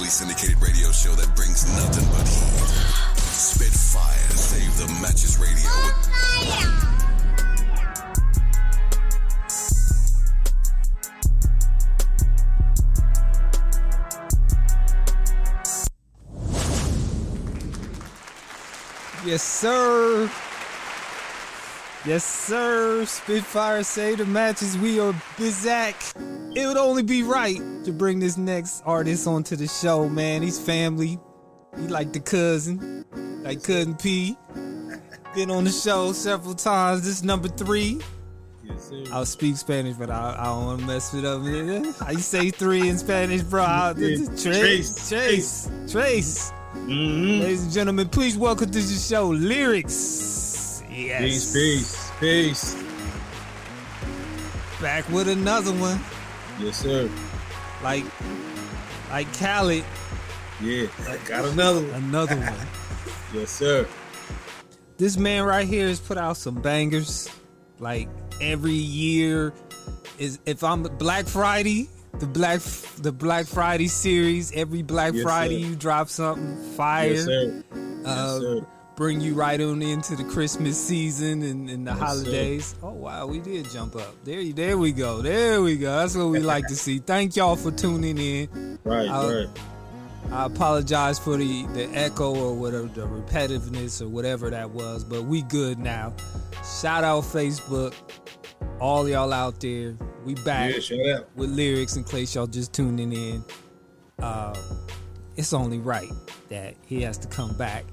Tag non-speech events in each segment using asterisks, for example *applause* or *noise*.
nationally syndicated radio show that brings nothing but heat. Spit Spitfire, save the matches radio. Yes, sir. Yes, sir. Spitfire say the matches. We are Bizak. It would only be right to bring this next artist onto the show, man. He's family. He like the cousin, like cousin P. Been on the show several times. This is number three. Yes, sir. I'll speak Spanish, but I, I don't want to mess it up. You say three in Spanish, bro? I- Trace, Trace, Trace, Trace. Mhm. Ladies and gentlemen, please welcome to the show Lyrics. Yes. Peace, peace, peace. Back with another one. Yes, sir. Like like Khaled, Yeah, I got another one. another *laughs* one. Yes, sir. This man right here has put out some bangers. Like every year is if I'm Black Friday, the Black the Black Friday series, every Black Yes, Friday sir. you drop something fire. Yes, sir. Yes, uh, sir. Bring you right on into the Christmas season and, and the Yes, sir. holidays. Oh wow, we did jump up. There, you- there we go. There we go. That's what we like to see. Thank y'all for tuning in. Right, I'll- right. I apologize for the the echo or whatever the repetitiveness or whatever that was, but we good now. Shout out Facebook, all y'all out there. We back Yeah, with lyrics in case y'all just tuning in. Uh, it's only right that he has to come back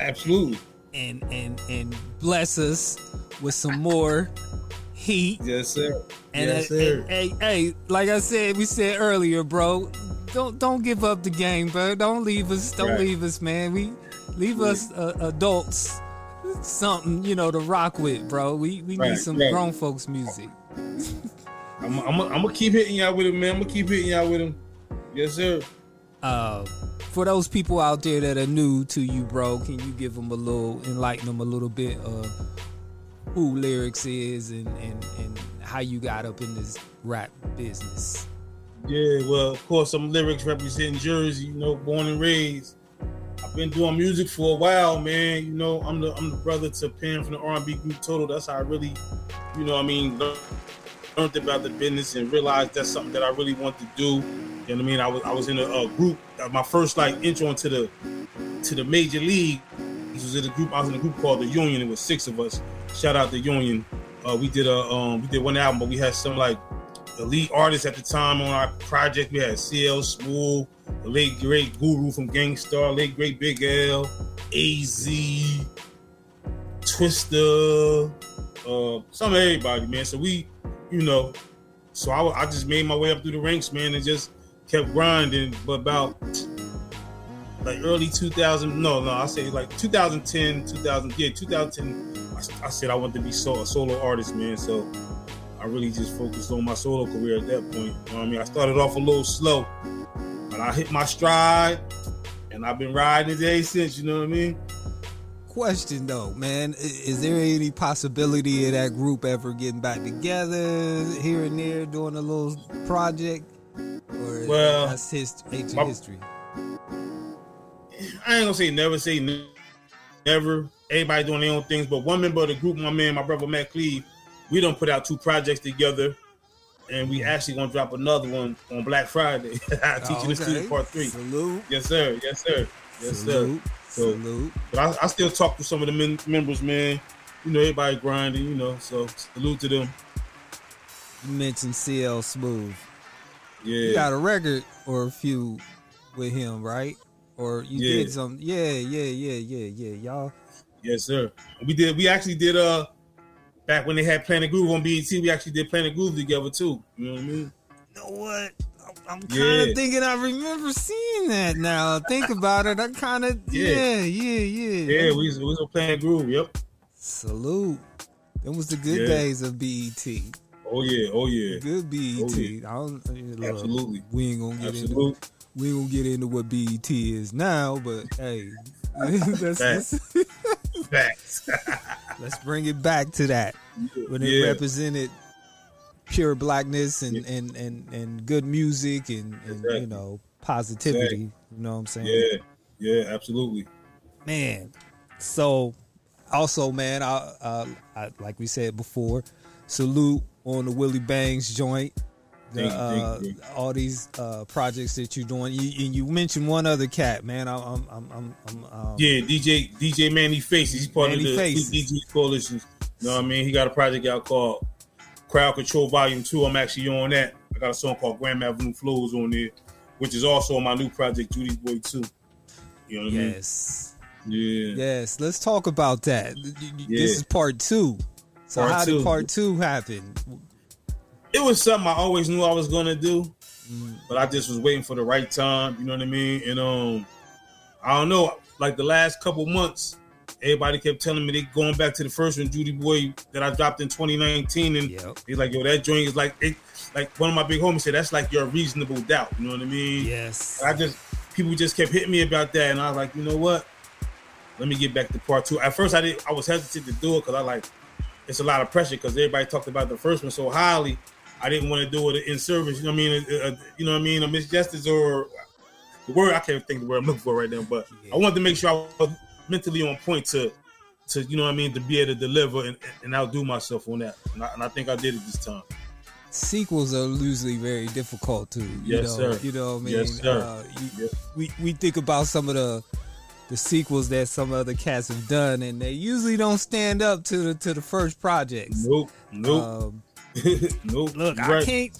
Absolutely. and and and bless us with some more heat. Yes, sir. And, yes, uh, sir. hey, hey, like I said, we said earlier, bro. Don't don't give up the game, bro. Don't leave us. Don't Right. leave us, man. We leave Yeah. us uh, adults something, you know, to rock with, bro. We we need some right. grown folks music. I'm, I'm, I'm gonna keep hitting y'all with him, man. I'm gonna keep hitting y'all with him. Yes, sir. Uh, for those people out there that are new to you, bro, can you give them a little, enlighten them a little bit of who lyrics is and and and how you got up in this rap business? Yeah, well, of course, some lyrics representing Jersey. You know, born and raised. I've been doing music for a while, man. You know, I'm the I'm the brother to Pam from the R&B group Total. That's how I really, you know, I mean, learned, about the business and realized that's something that I really want to do. You know what I mean? I was I was in a, a group. uh, My first like intro into the to the major league This was in a group. I was in a group called the Union. It was six of us. Shout out the Union. Uh, we did a um, we did one album, but we had some like elite artists at the time on our project. We had CL Smooth, the late great Guru from Gang Starr, late great Big L, AZ, Twister, uh, some everybody, man. So we, you know, so I, I just made my way up through the ranks, man, and just kept grinding. But about like early 2000, no, no, I say like 2010, 2000, yeah, 2010. I, I said I wanted to be so, a solo artist, man. So I really just focused on my solo career at that point. You know I mean? I started off a little slow, but I hit my stride, and I've been riding it day since. You know what I mean? Question though, man, is there any possibility of that group ever getting back together here and there doing a little project? Or Well, that's his, ancient my- history. I ain't gonna say never say ne- never. Everybody doing their own things, but one member of the group, my man, my brother Matt Cleve, we don't put out two projects together, and we mm-hmm. actually gonna drop another one on Black Friday. *laughs* Teaching Oh, the student part three. Salute. Yes, sir. Yes, sir. Yes, sir. Salute. So- salute. But I, I still talk to some of the men, members, man. You know, everybody grinding. You know, so salute to them. You mentioned CL Smooth. Yeah. You got a record or a few with him, right? Or you Yeah. did some? Yeah, yeah, yeah, yeah, yeah. Y'all. Yes, sir. We did. We actually did. Uh, back when they had Planet Groove on BET, we actually did Planet Groove together too. You know what I mean? You know what? I'm- kind Yeah. of thinking I remember seeing that. Now think about it. I kind of Yeah. yeah, yeah, yeah. Yeah, we was, we was Planet Groove. Yep. Salute. Them was the good Yeah. days of BET. Oh yeah. Oh yeah. Good BET. Oh, yeah. I don't, look, Absolutely. We ain't gonna get into Absolutely. we ain't gonna get into what BET is now, but hey, let's, *laughs* let's, Facts. *laughs* *laughs* let's bring it back to that when it represented pure blackness and, Yeah. and, and, and good music and, and Exactly. you know positivity. You know what I'm saying? Yeah, yeah, absolutely. man. So, also, man, I, uh, I like we said before, salute on the Willie Bangs joint. The, Thank you, thank uh, you. all these uh, projects that you're doing. You, and you mentioned one other cat, man. I, I'm, I'm, I'm, I'm um, Yeah, DJ DJ Manny Faces. He's part Manny of the Faces. DJ coalition. You know what I mean? He got a project out called Crowd Control Volume Two. I'm actually on that. I got a song called Grand Avenue Flows on there, which is also on my new project, Judy's Boy Two. You know what yes, I mean? Yes. Yeah. yes. Let's talk about that. You- you- Yeah. This is part two. So, Part how two. did part two happen? It was something I always knew I was gonna do, Mm. but I just was waiting for the right time. You know what I mean? And um, I don't know. Like the last couple months, everybody kept telling me they going back to the first one, Judy Boy, that I dropped in 2019, and Yep. he's like, "Yo, that joint is like it." Like one of my big homies said, "That's like your reasonable doubt." You know what I mean? Yes. I just people just kept hitting me about that, and I was like, you know what? Let me get back to part two. At first, I did. I was hesitant to do it because I like it's a lot of pressure because everybody talked about the first one so highly. I didn't want to do it in service. You know what I mean? Uh, uh, you know what I mean? A misjustice or the word I can't think of the word I'm looking for right now. But I wanted to make sure I was mentally on point to to you know what I mean to be able to deliver and, and outdo myself on that. And I, and I think I did it this time. sequels are usually very difficult to you Yes, know sir. you know what I mean Yes, sir. Uh, you, Yes. we we think about some of the the sequels that some other cats have done and they usually don't stand up to the to the first projects Nope. Nope. um, *laughs* nope. look You're I can't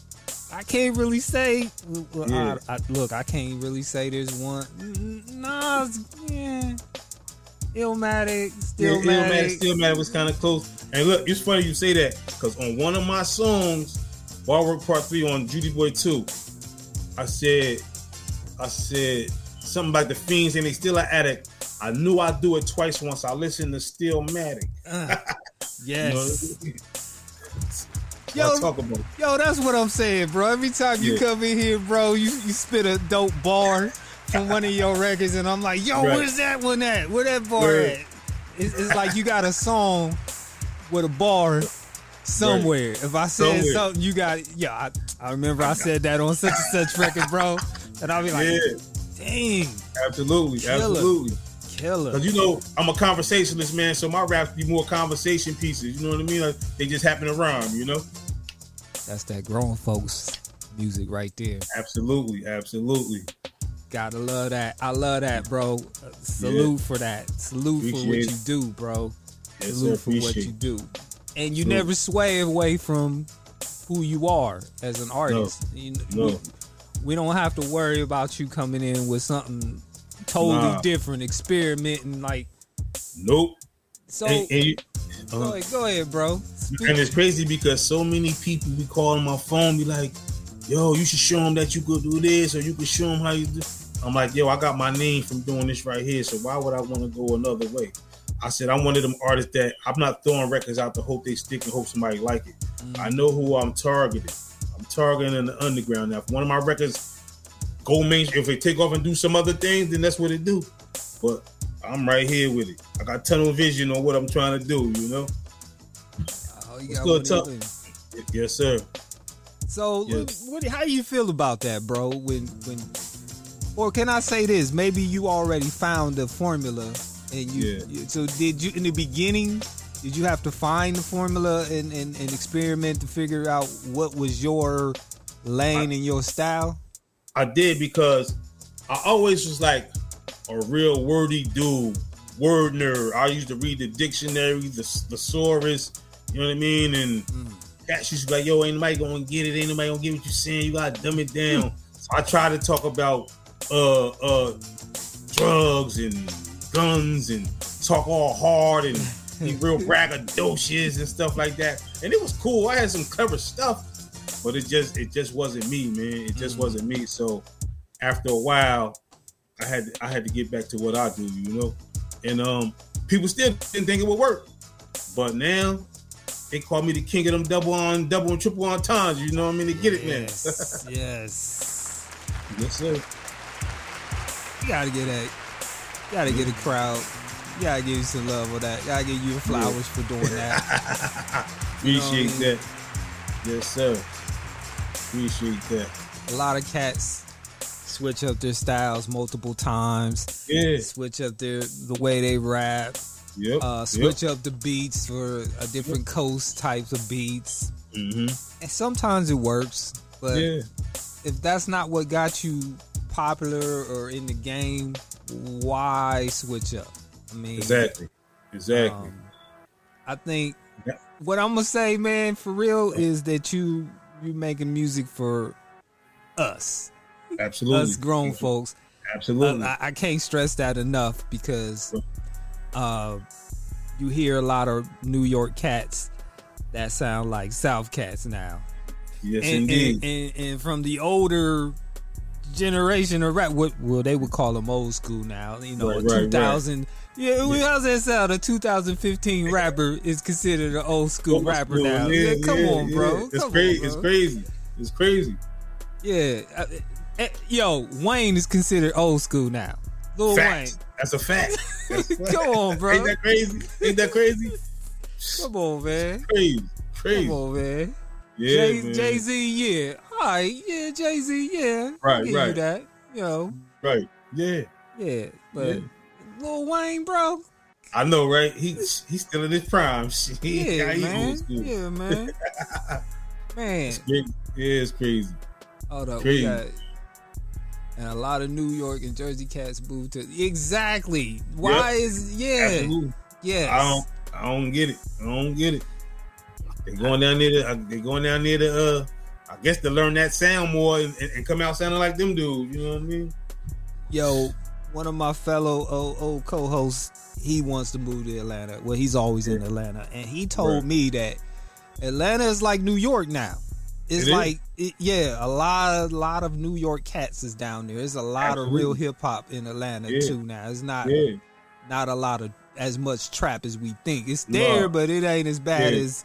I can't really say well, Yeah. I, I, look I can't really say there's one nah yeah Illmatic, Yeah, Stillmatic. Illmatic, Stillmatic was kind of close. And look, it's funny you say that because on one of my songs, Bar Work Part Three on Judy Boy Two, I said, I said something about the fiends and they still an addict. I knew I'd do it twice once I listened to Stillmatic. Uh, *laughs* You know, yes. Yo, talk about. Yo, that's what I'm saying, bro. Every time you Yeah. come in here, bro, you, you spit a dope bar from one of your records, and I'm like, yo, Right. where's that one at? Where that bar Right. at? It's, it's like you got a song with a bar somewhere. If I said Somewhere. something, you got yeah. I, I remember I said that on such and such record, bro, and I'll be like, Yeah, dang, absolutely, Killer. absolutely. killer. Because you know I'm a conversationalist, man. So my raps be more conversation pieces. You know what I mean? Like, they just happen to rhyme. You know? That's that grown folks music right there. Absolutely, absolutely. Gotta love that. I love that, bro. Uh, salute for that. Salute for what you do, bro. Yes. Salute for what you do. And you never sway away from who you are as an artist. You No. we, we don't have to worry about you coming in with something totally Nah. different, experimenting like Nope. so. and, and, you- go, uh, ahead, go ahead, bro. Speak- and it's crazy because so many people be calling my phone, be like, "Yo, you should show them that you could do this, or you could show them how you do." I'm like, "Yo, I got my name from doing this right here, so why would I want to go another way?" I said, "I'm one of them artists that I'm not throwing records out to hope they stick and hope somebody like it. Mm. I know who I'm targeting. I'm targeting in the underground. Now, if one of my records go main, if they take off and do some other things, then that's what it do. But I'm right here with it. I got tunnel vision on what I'm trying to do. You know." Oh, you Let's got go one talk- Yes, sir. So, Yes. what, how do you feel about that, bro? When, when, or can I say this? Maybe you already found the formula, and you. Yeah. So, did you in the beginning? Did you have to find the formula and, and, and experiment to figure out what was your lane and your style? I did because I always was like a real wordy dude, word nerd. I used to read the dictionary, the thesaurus, you know what I mean? And cats to be like, yo, ain't nobody gonna get it, ain't nobody gonna get what you're saying, you gotta dumb it down. so I try to talk about uh uh drugs and guns and talk all hard and be *laughs* real braggadocious and stuff like that. And it was cool. I had some clever stuff, but it just it just wasn't me, man. It just wasn't me. So after a while, I had I had to get back to what I do, you know. And um, people still didn't think it would work, but now they call me the king of them double on double and triple on times. You know what I mean? They get it Yes, *laughs* yes. now. yes, sir. You gotta get a, gotta get a crowd. You gotta give you some love for that. You Gotta give you the flowers for doing that. *laughs* You know I Appreciate mean? that. Yes, sir. Appreciate that. a lot of cats switch up their styles multiple times. Yeah. Switch up their the way they rap. Yep. Uh, yep. switch up the beats for a different coast types of beats. hmm And sometimes it works, but Yeah. if that's not what got you popular or in the game, why switch up? I mean, Exactly. Exactly. um, I think what I'm gonna say, man, for real, is that you you making music for us, Absolutely. us grown folks. Absolutely. I, I can't stress that enough because uh, you hear a lot of New York cats that sound like South cats now. yes, and, indeed. and, and, and from the older generation of rap, what well they would call them old school now. You know, Right, a right, right. 2000. Yeah, we how's that sound? A 2015 *laughs* rapper is considered an old school Old rapper school, now. yeah, Yeah, come yeah, on, bro. It's Come crazy. on, It's crazy. It's crazy. Yeah. Uh, uh, Yo, Wayne is considered old school now. Lil Fact. That's a fact. That's a *laughs* fact. Come on, bro. Ain't that crazy? Ain't that crazy? Come on, man. Crazy. Crazy. Come on, man. Yeah, Jay Z, yeah. All right, yeah, Jay Z, yeah. Right, give right. You that, you know, Right. Yeah. yeah. But Yeah. Lil Wayne, bro, I know, right? He he's still in his prime. *laughs* Shit. yeah, man, yeah, *laughs* man, man. It's crazy. Yeah, it's crazy. Hold up, Crazy. we got. And a lot of New York and Jersey cats moved to exactly. Why is yeah, yes. I don't I don't get it. I don't get it. They're going down there to they going down there to uh I guess to learn that sound more and, and, come out sounding like them dudes, you know what I mean? Yo, one of my fellow old, old co-hosts, he wants to move to Atlanta. Well, he's always in Atlanta, and he told Right. me that Atlanta is like New York now. It's It like, it, yeah, a lot, of, lot of New York cats is down there. There's a lot of real hip hop in Atlanta Yeah. too. Now it's not, Yeah. not a lot of as much trap as we think. It's there, No. but it ain't as bad Yeah. as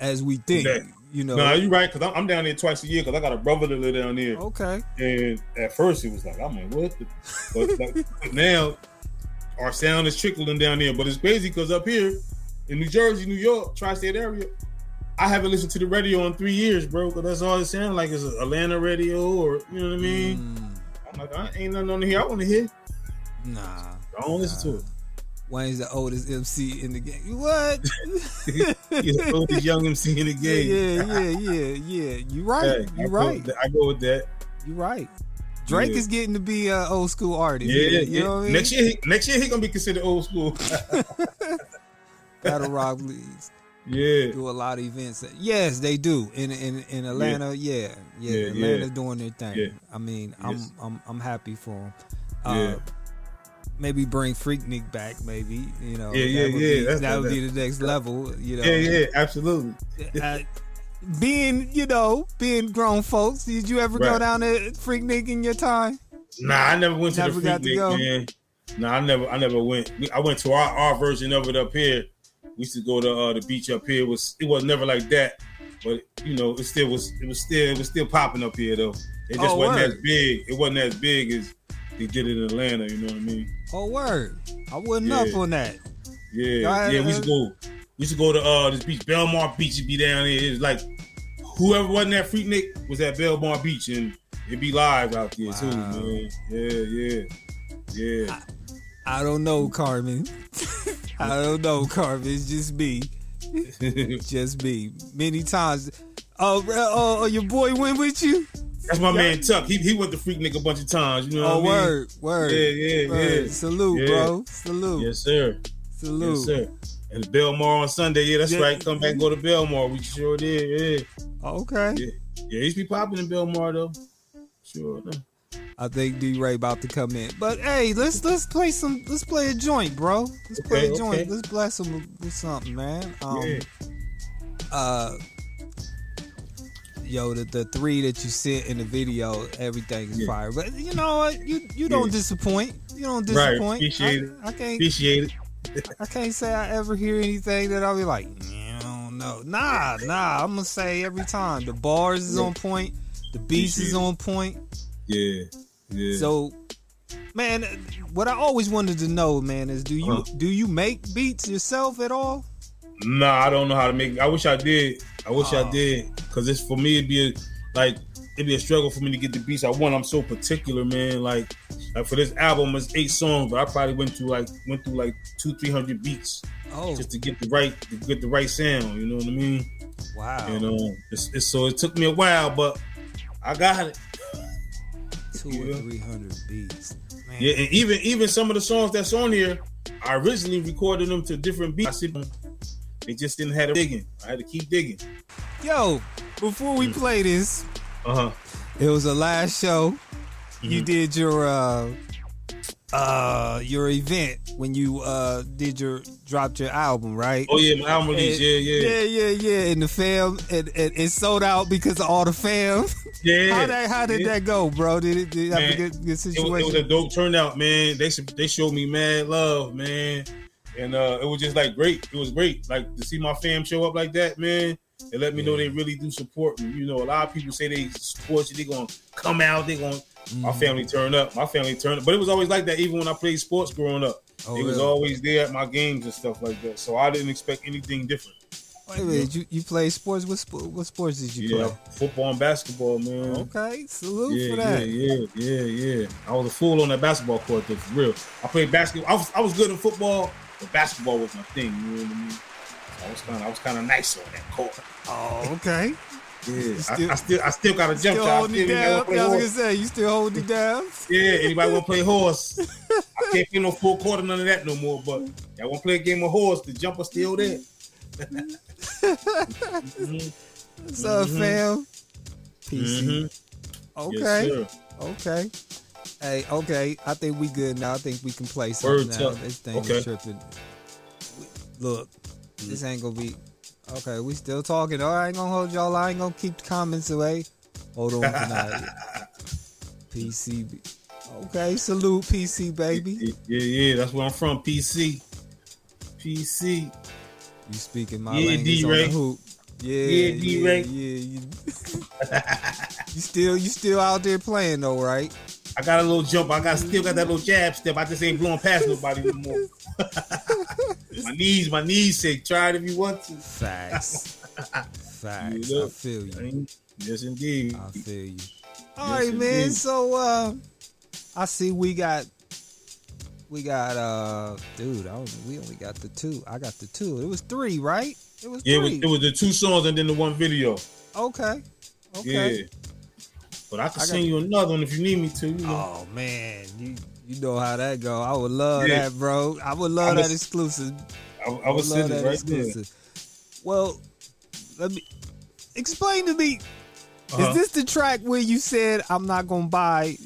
as we think. Exactly. You know. No, you right, because I'm, I'm down there twice a year because I got a brother that live down there. okay. And at first he was like, I'm like, what? The? *laughs* But like, but now our sound is trickling down there. But it's crazy because up here in New Jersey, New York, tri-state area, I haven't listened to the radio in three years, bro. Because that's all it sounds like is Atlanta radio or you know what I mean. Mm, I'm like, I ain't nothing on here. I want to hear. nah. I don't listen to it. Wayne's the oldest MC in the game. What? *laughs* He's the oldest young MC in the game. yeah, yeah, yeah, yeah. You right. Hey, You go right. that- I go with that. You right. Drake Yeah. is getting to be an old school artist. Yeah, you yeah. know what I mean? Next year, he, next year he gonna be considered old school. *laughs* Battle Rock leagues yeah, do a lot of events. Yes, they do in in in Atlanta. Yeah, yeah, Yeah, Atlanta's yeah. doing their thing. Yeah. I mean, Yes. I'm I'm I'm happy for them. Yeah. Uh, maybe bring Freaknik back. Maybe you know. Yeah, yeah, that would yeah, Be, that would be the next level. You know. yeah, yeah, absolutely. uh, being, you know, being grown folks, did you ever go down to Freaknik in your time? Nah, I never went to Never the Freaknik, man. Nah, I never, I never went. I went to our, our version of it up here. We used to go to uh, the beach up here. It was it was never like that, but you know, it still was. It was still it was still popping up here though. It just Oh, wasn't word. as big. It wasn't as big as they did it in Atlanta. You know what I mean? Oh, word. I wasn't Yeah. up on that. Yeah, yeah. We used to go. We used to go to uh this beach, Belmar Beach. It'd be down there. It was like whoever wasn't at Freaknik was at Belmar Beach, and it'd be live out there too, man. Yeah, yeah, yeah. I don't know, Carmen. *laughs* I don't know, Carmen. It's just me. *laughs* Just me. Many times. Oh, oh, oh, your boy went with you? That's my man Tuck. He he went to Freaknik a bunch of times. You know Oh, what I mean? word, word. Yeah, yeah, word. yeah. Salute, Yeah. bro. Salute. Yes, sir. Salute. Yes, sir. And Belmar on Sunday. Yeah, that's Yeah. right. Come back, and go to Belmar. We sure did. Okay. Yeah, yeah. Yeah, he used to be popping in Belmar though. Sure. I think D Ray about to come in. But hey, let's let's play some let's play a joint, bro. Let's play Okay, a joint. okay. Let's bless him with, something, man. Um Yeah. uh Yo, the, the three that you sent in the video, everything is Yeah. fire. But you know what? You you don't disappoint. You don't disappoint. Right, appreciate I, it. I can't Appreciate it. I can't say I ever hear anything that I'll be like, "Yeah, I don't know. Nah, nah. I'm gonna say every time the bars is Yeah. on point, the beats is Appreciate it. on point. Yeah. Yeah. So, man, what I always wanted to know, man, is do you Huh. do you make beats yourself at all? Nah, I don't know how to make. I wish I did. I wish Oh. I did, cause it's for me. It'd be a, like it'd be a struggle for me to get the beats I want. I'm so particular, man. Like, like for this album, it's eight songs, but I probably went through like went through like two, three hundred beats Oh, just to get the right to get the right sound. You know what I mean? wow. You uh, know, it's, it's, so it took me a while, but I got it. Two Yeah. or three hundred beats. Man. Yeah, and even even some of the songs that's on here, I originally recorded them to different beats. I see them, they just didn't have it digging. I had to keep digging. Yo, before we play this, Uh huh. it was the last show. You Mhm. did your uh uh your event when you uh did your dropped your album, right? Oh yeah, my album release. And- Yeah, yeah, yeah, yeah, yeah. And the fam, it, it, it sold out because of all the fam. yeah. *laughs* how that, how did yeah. that go, bro? Did it, did you have a Man, good, good It was, it was a dope turnout, man. They they showed me mad love, man, and uh, it was just like great. It was great, like to see my fam show up like that, man. It let me know they really do support me. You know, a lot of people say they support you. They gonna come out. They gonna. My Mm-hmm. family turned up. My family turned up. But it was always like that, even when I played sports growing up. Oh, they was always there at my games and stuff like that. So I didn't expect anything different. Wait a minute, you, you play sports? What, sp- what sports did you Yeah, play? football and basketball, man. Okay, salute Yeah, for that. yeah, yeah, yeah, yeah. I was a fool on that basketball court, though, for real. I played basketball. I was, I was good in football, but basketball was my thing. You know what I mean? I was kind of, I was kind of nice on that court. Oh, okay. *laughs* Yeah, still- I, I still, I still got a jump Still shot. I holding still down. play Yeah, I was horse. gonna say you still holding it down. Yeah, anybody want to play horse? I *laughs* can't feel no full quarter, none of that no more. But I want to play a game of horse. The jumper's still there. *laughs* What's up, Mhm. fam? PC. mhm. Okay. Yes. Okay. Hey, okay. I think we good now. I think we can play something Word now. up. This thing Okay. is tripping. Look, this ain't gonna be okay. We still talking. All right, I ain't gonna hold y'all. I ain't gonna keep the comments away. Hold on tonight. *laughs* PCB. Okay, salute PC baby. Yeah, yeah, that's where I'm from. PC. PC. You speaking my Yeah, language on the hoop. Yeah, Yeah, yeah, D-Ray. yeah. You, *laughs* you still you still out there playing though, right? I got a little jump. I got still got that mm-hmm. little jab step. I just ain't blowing past nobody no more. *laughs* my knees, my knees say try it if you want to. Facts. *laughs* Facts. You I feel you. Yes, indeed. I feel you. All Yes, right, man. So uh I see we got we got uh dude, I don't, we only got the two. I got the two. It was three, right? It was Yeah, it was, it was the two songs and then the one video. okay. Okay. Yeah. But I can I send you another one if you need me to. You know. Oh man, you you know how that go. I would love Yeah. that, bro. I would love I'ma that exclusive. I, I was would love it that right there. exclusive. Well, let me explain to me. Uh-huh. Is this the track where you said I'm not gonna buy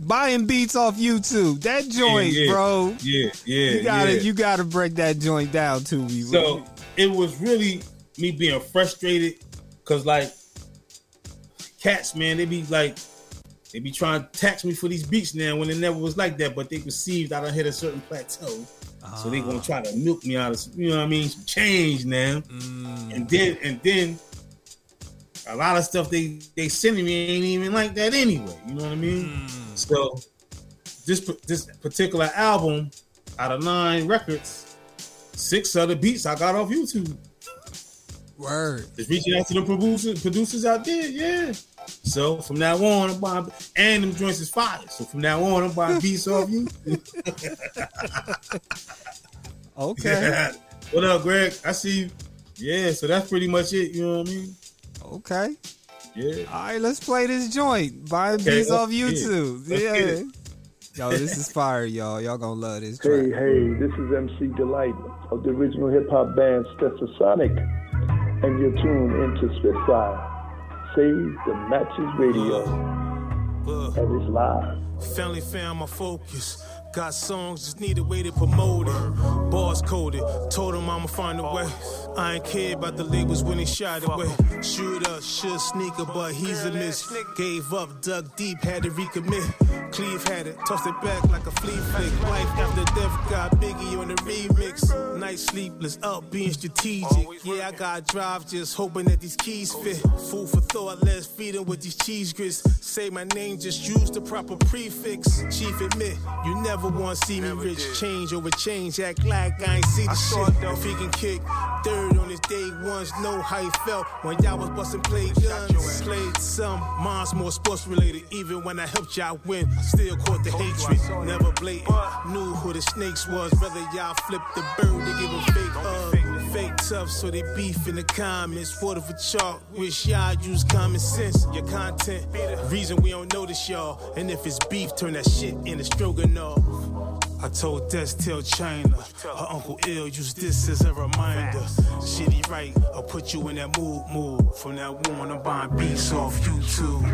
buying beats off YouTube? That joint, yeah. bro. Yeah, yeah. You gotta yeah. you gotta break that joint down to me. So it was really me being frustrated because like cats, man, they be like they be trying to tax me for these beats now when it never was like that, but they perceived I done hit a certain plateau. So they gonna try to milk me out of some- you know what I mean, some change now. Mm, And then and then a lot of stuff they they sending me ain't even like that anyway. You know what I mean? mm. So this this particular album, out of nine records, six of the beats I got off YouTube. word. Just reaching out to the producers producers out there, yeah. So from now on, I'm buying and them joints is fire. So from now on, I'm buying beats off you. *laughs* Okay. what up, Greg? I see you. Yeah, so that's pretty much it. You know what I mean? Okay. Yeah. All right, let's play this joint. Buying Okay, beats off let's get it. YouTube. Let's yeah. Yo, this is fire, y'all. Y'all gonna love this Hey, hey, this is MC Delite of the original hip hop band Stetsasonic, and you're tuned into Spitfire. Save the Matches Radio, Uh, and it's live. family found my focus. Got songs, just need a way to promote it. Bars coded, told him I'ma find a way. I ain't care about the labels when they shot away. Shooter, should sneaker, but he's a miss. Gave up, dug deep, had to recommit. Cleve had it, tossed it back like a flea flick. Life after death got Biggie on the remix. Night sleepless, up being strategic. Yeah, I got drive, just hoping that these keys fit. Food for thought, let's feed 'em with these cheese grits. Say my name, just use the proper prefix. Chief admit, you never want to see me rich. Change over change, act like I ain't see the shit. If he can kick third on his day ones, know how he felt when y'all was busting play guns. Played some, mine's more sports related. Even when I helped y'all win, still caught the hatred. Never blatant, knew who the snakes was. Whether y'all flipped the bird, they give a fake hug. Fake tough, so they beef in the comments. Water for chalk, wish y'all use common sense. Your content, reason we don't notice y'all. And if it's beef, turn that shit into stroganoff. I told Des, tell China, her uncle ill, use this as a reminder. Shitty right, I'll put you in that mood, mood. From that one, I'm buying beats off YouTube.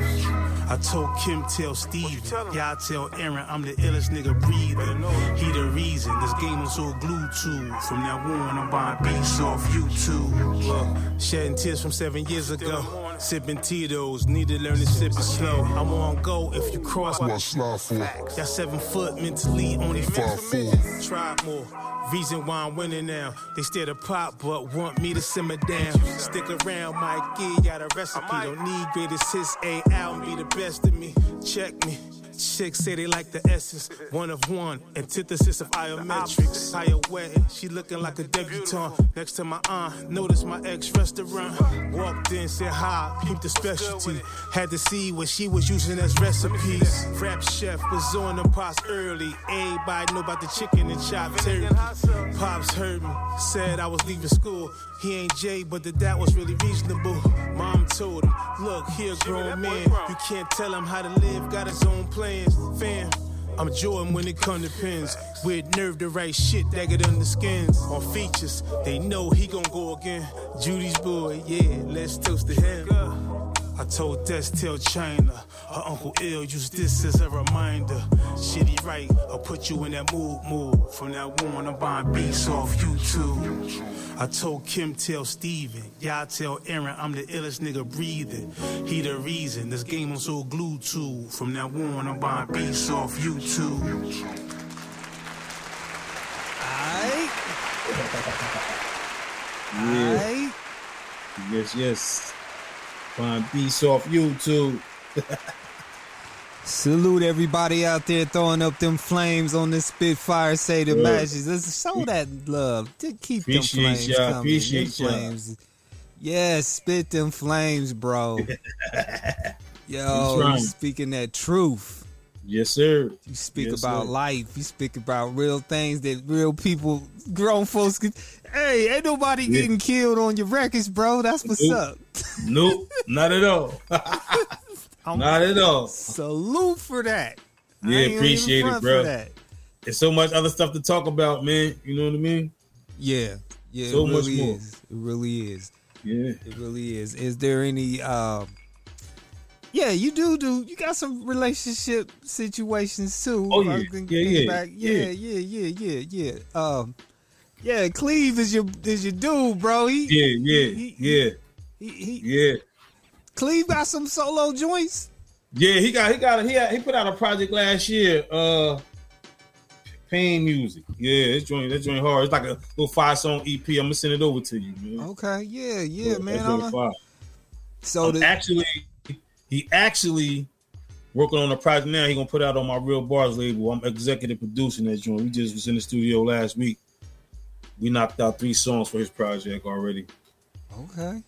I told Kim, tell Steve, y'all tell Aaron, I'm the illest nigga breathing. He the reason this game I'm so glued to. From that one, I'm buying beats off YouTube. Look, shedding tears from seven years ago. Sipping Tito's, need to learn to sip it slow. I'm on go if you cross my slide for? Y'all seven foot mentally, only Five, four. Try more. Reason why I'm winning now. They stare to pop, but want me to simmer down. Stick around, might give y'all recipe. Don't need greatest hits, A album be the best of me. Check me. Chicks say they like the essence, one of one, antithesis of iometrics. Higher wedding, she looking like a debutante. Next to my aunt, notice my ex restaurant. Walked in, said hi, peeped the specialty. Had to see what she was using as recipes. Rap chef was on the pots early. Everybody know about the chicken and chopped turkey. Pops heard me, said I was leaving school. He ain't Jay, but the dad was really reasonable. Mom told him, look, he a grown man. You can't tell him how to live, got his own plans. Fam, I'm Jordan when it come to pins. With nerve to write shit that get under skins. On features, they know he gon' go again. Judy's boy, yeah, let's toast to him. I told Des, tell China, her uncle ill, use this as a reminder. Shitty right, I'll put you in that mood, mood. From that one, I'm buying beats off YouTube. I told Kim, tell Steven, y'all tell Aaron, I'm the illest nigga breathing. He the reason, this game I'm so glued to. From that one, I'm buying beats off YouTube. Alright. Yeah. Yes, yes. Find beats off YouTube. Salute everybody out there throwing up them flames on this Spitfire Say the matches. Let's show that love. To keep them flames y'all, coming. appreciate them y'all. flames. Yes, spit them flames, bro. *laughs* Yo, speaking that truth. Yes, sir. You speak Yes, about sir. life. You speak about real things that real people, grown folks can. Hey, ain't nobody Yeah. getting killed on your records, bro. That's what's Nope. up. Nope, not at all. *laughs* Not at all. salute for that. Yeah, appreciate it, bro. There's so much other stuff to talk about, man. You know what I mean? Yeah, yeah, So it much really more. is. It really is. Yeah. It really is. Is there any? um Yeah, you do do. You got some relationship situations too. Oh, yeah. can Yeah, think yeah. yeah, yeah, yeah, yeah, yeah. Um, yeah, Cleve is your is your dude, bro. He, Yeah, yeah, he- yeah, he, he, yeah. Cleve got some solo joints. Yeah, he got he got he had, he put out a project last year. Uh, Pain music. Yeah, it's joint that joint hard. It's like a little five song EP. I'm gonna send it over to you, man. Okay, yeah, yeah, That man. I'm so the, actually, he actually working on a project now. He gonna put out on my Real Bars label. I'm executive producing that joint. We just was in the studio last week. We knocked out three songs for his project already, okay.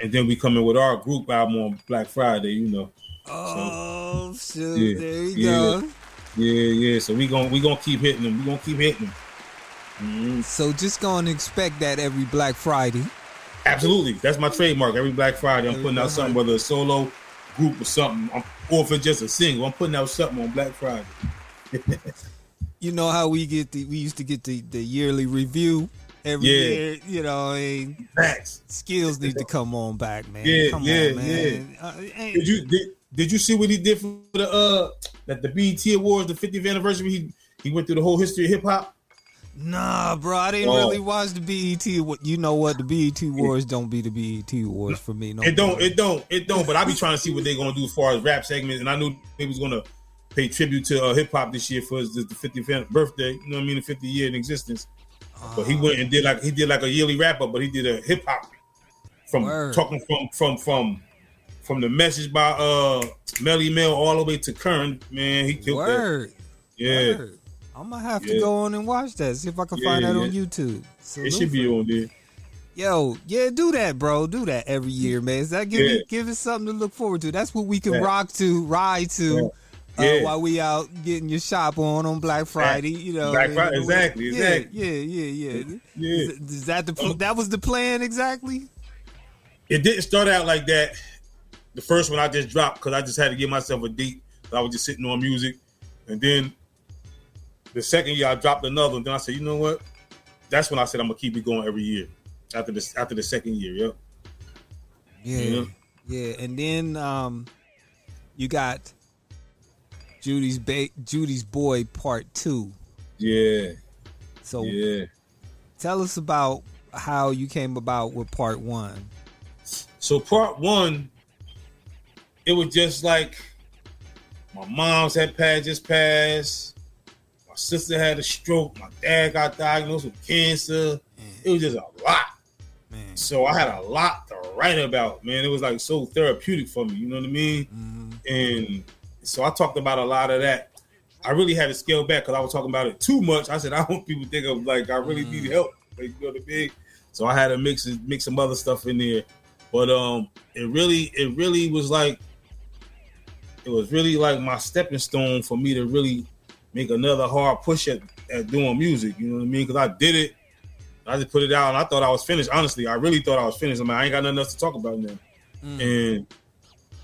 and then we come in with our group album on Black Friday. You know, Oh shoot! Yeah, there you yeah. go. yeah, yeah. So we gonna we gonna keep hitting them. We gonna keep hitting them. Mhm. So just gonna expect that every Black Friday. Absolutely, that's my trademark. Every Black Friday, I'm putting out something, whether a solo, group, or something, I'm, or if it's just a single. I'm putting out something on Black Friday. *laughs* you know how we get the we used to get the, the yearly review every Yeah. year. You know, mean, Facts. skills need to come on back, man. Yeah, come yeah, on, man. Uh, ain't- Did you did, did you see what he did for the uh that the BET Awards, the 50th anniversary? He he went through the whole history of hip hop. Nah, bro, I didn't really watch the BET. What you know? What the BET Wars don't be the BET Wars for me. No, It don't, more. it don't, it don't. But I be trying to see what they're gonna do as far as rap segments, and I knew they was gonna pay tribute to uh, hip hop this year for his the 50th birthday. You know what I mean? The 50 year in existence. But he went and did like he did like a yearly wrap up, but he did a hip hop from Word. talking from from from from the message by uh Melle Mel all the way to current, man, he killed that. Yeah, Word. I'm gonna have to go on and watch that. See if I can Yeah, find that yeah. on YouTube. it should be on there. Yo, yeah, do that, bro. Do that every year, man. Is that give Yeah. it give it something to look forward to? That's what we can Yeah. rock to, ride to, Uh, Yeah. while we out getting your shop on on Black Friday. You know, Black Friday, exactly, yeah, exactly. Yeah, yeah, yeah. Yeah. Is, is that the that was the plan exactly? It didn't start out like that. The first one I just dropped because I just had to give myself a date. I was just sitting on music, and then the second year I dropped another. one. Then I said, you know what? That's when I said I'm gonna keep it going every year. After the after the second year, yeah. Yeah, Yeah. yeah. And then um, you got Judy's ba- Judy's boy part two. Yeah, So yeah. tell us about how you came about with part one. So part one, it was just like my mom's had passed, just passed. Sister had a stroke. My dad got diagnosed with cancer. It was just a lot. Man. So I had a lot to write about, man. It was like so therapeutic for me, you know what I mean? Mhm. And so I talked about a lot of that. I really had to scale back because I was talking about it too much. I said *laughs* I want people to think of like I really need help, like you know what I mean. So I had to mix mix some other stuff in there, but um, it really it really was like it was really like my stepping stone for me to really make another hard push at, at doing music. You know what I mean? Because I did it, I just put it out, and I thought I was finished. Honestly, I really thought I was finished. I mean, I ain't got nothing else to talk about now. Mm. And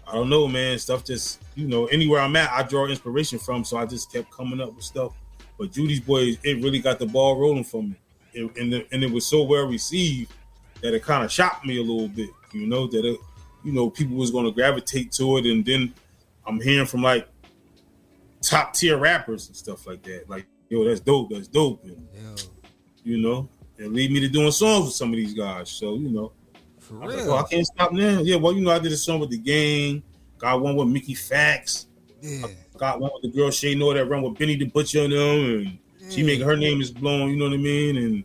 I don't know, man. Stuff just, you know, anywhere I'm at, I draw inspiration from. So I just kept coming up with stuff. But Judy's Boy, it really got the ball rolling for me. It, and, the, and it was so well received that it kind of shocked me a little bit, you know, that, it, you know, people was going to gravitate to it. And then I'm hearing from like top tier rappers and stuff like that. Like, yo, that's dope. That's dope. And, you know, it lead me to doing songs with some of these guys. So, you know, for I real. like, oh, I can't stop now. Yeah, well, you know, I did a song with the gang. Got one with Mickey Factz. yeah. Got one with the girl Che Noir that run with Benny the Butcher and them, and she make her name is blown. You know what I mean? And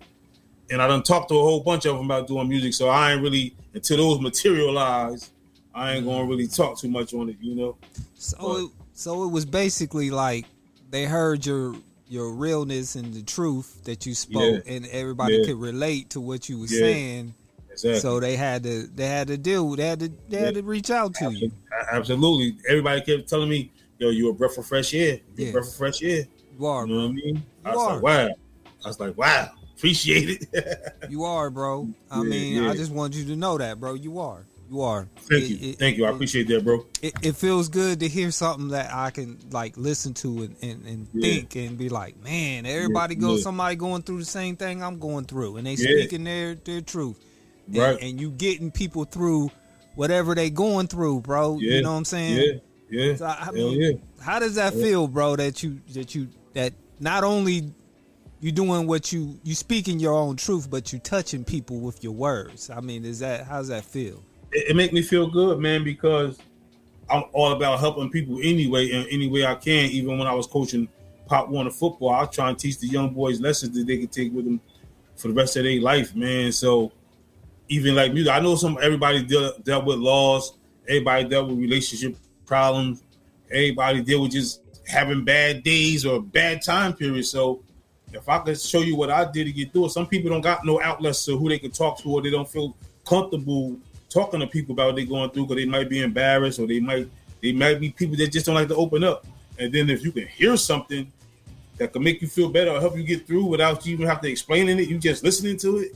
and I done talked to a whole bunch of them about doing music. So I ain't really until those materialize. I ain't mm. gonna really talk too much on it. You know? So it, so it was basically like they heard your your realness and the truth that you spoke, and everybody Yeah. could relate to what you were Yeah. saying. Exactly. So they had to they had to deal. They had to they had to reach out to you. Absolutely. Everybody kept telling me, "Yo, you a breath of fresh air. You Yeah. a breath of fresh air." You are, You know what I mean? I was are. like, "Wow." I was like, "Wow." Appreciate it. *laughs* you are, bro. I Yeah, mean, yeah. I just want you to know that, bro. You are. You are. Thank It- you. it- Thank you. I appreciate that, bro. it, it feels good to hear something that I can like listen to and, and, and Yeah. think and be like, man, everybody Yeah, goes somebody going through the same thing I'm going through, and they Yeah. speaking their their truth, and, Right. and you getting people through whatever they going through, bro. Yeah. You know what I'm saying? Yeah. Yeah. So, I mean, yeah. How does that feel, bro? That you that you that not only you doing what you you speaking your own truth, but you touching people with your words. I mean, is that how's that feel? It, it me feel good, man, because I'm all about helping people anyway, in any way I can. Even when I was coaching Pop Warner football, I trying to teach the young boys lessons that they could take with them for the rest of their life, man. So even like music, I know some everybody deal, dealt with laws, everybody dealt with relationship problems, everybody dealt with just having bad days or bad time periods. So if I could show you what I did to get through it, some people don't got no outlets to who they can talk to, or they don't feel comfortable talking to people about what they're going through because they might be embarrassed, or they might they might be people that just don't like to open up. And then if you can hear something that can make you feel better or help you get through without you even have to explain it, you just listening to it.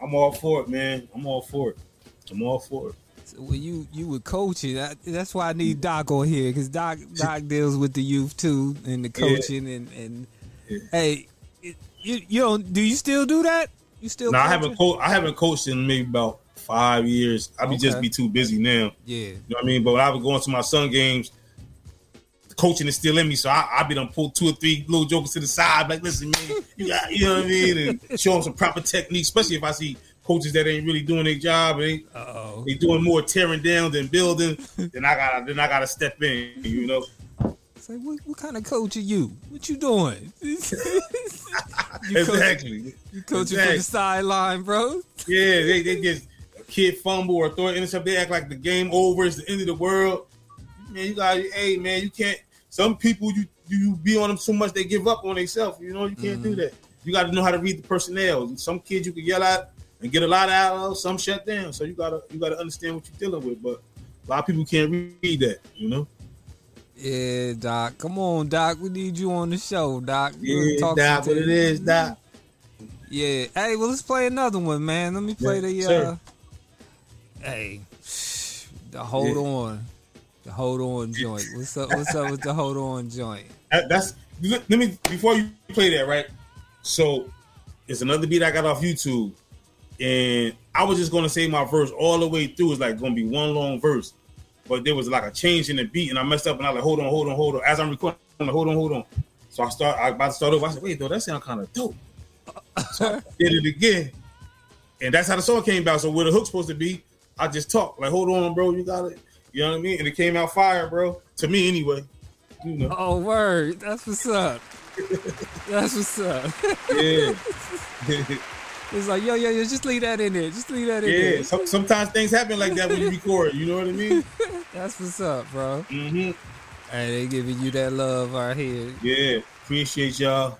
I'm all for it, man. I'm all for it. I'm all for it. So when you you would coach it, I, that's why I need Doc on here because Doc Doc *laughs* deals with the youth too and the Yeah. coaching and and Yeah. hey, it, you you don't do you still do that? You still? Now I haven't co- I haven't coached in maybe about five years. I be just be too busy now. Yeah, You know what I mean? But when I was going to my son games, the coaching is still in me. So I, I be done pull two or three little jokers to the side, like, listen, man, you got, you know what I mean? And *laughs* show them some proper technique, especially if I see coaches that ain't really doing their job. They oh, they doing more tearing down than building. then I gotta then I gotta step in. You know? it's like what, what kind of coach are you? What you doing? *laughs* you exactly. you coaching from the sideline, bro? Yeah, they, they just kid fumble or throw an intercept, they act like the game over. It's the end of the world. Man, you got, hey man, you can't. Some people you you be on them so much they give up on themselves. You know, you can't do that. You got to know how to read the personnel. Some kids you can yell at and get a lot out of. Some shut down. So you gotta you gotta understand what you're dealing with. But a lot of people can't read that. You know. Yeah, Doc. Come on, Doc. We need you on the show, Doc. You Yeah, talk Doc, what it is, Doc. Yeah. Hey, well, let's play another one, man. Let me play Yeah, the. uh Hey, the hold Yeah. on, the hold on joint. What's up? What's up with the hold on joint? That- that's let me before you play that right. So it's another beat I got off YouTube, and I was just gonna say my verse all the way through. It's like gonna be one long verse, but there was like a change in the beat, and I messed up, and I was like, hold on, hold on, hold on. As I'm recording, I'm like, hold on, hold on. So I start, I about to start over. I said, wait, though, that sound kind of dope. So I *laughs* did it again, and that's how the song came about. So where the hook's supposed to be, I just talk like, hold on, bro, you got it. You know what I mean? And it came out fire, bro. To me, anyway. You know. Oh, word. That's what's up. *laughs* That's what's up. Yeah. *laughs* It's like, yo, yo, yo, just leave that in there. Just leave that in yeah. there. Some, sometimes things happen like that when you record. You know what I mean? *laughs* That's what's up, bro. Mm-hmm. Hey, they giving you that love right here. Yeah. Appreciate y'all.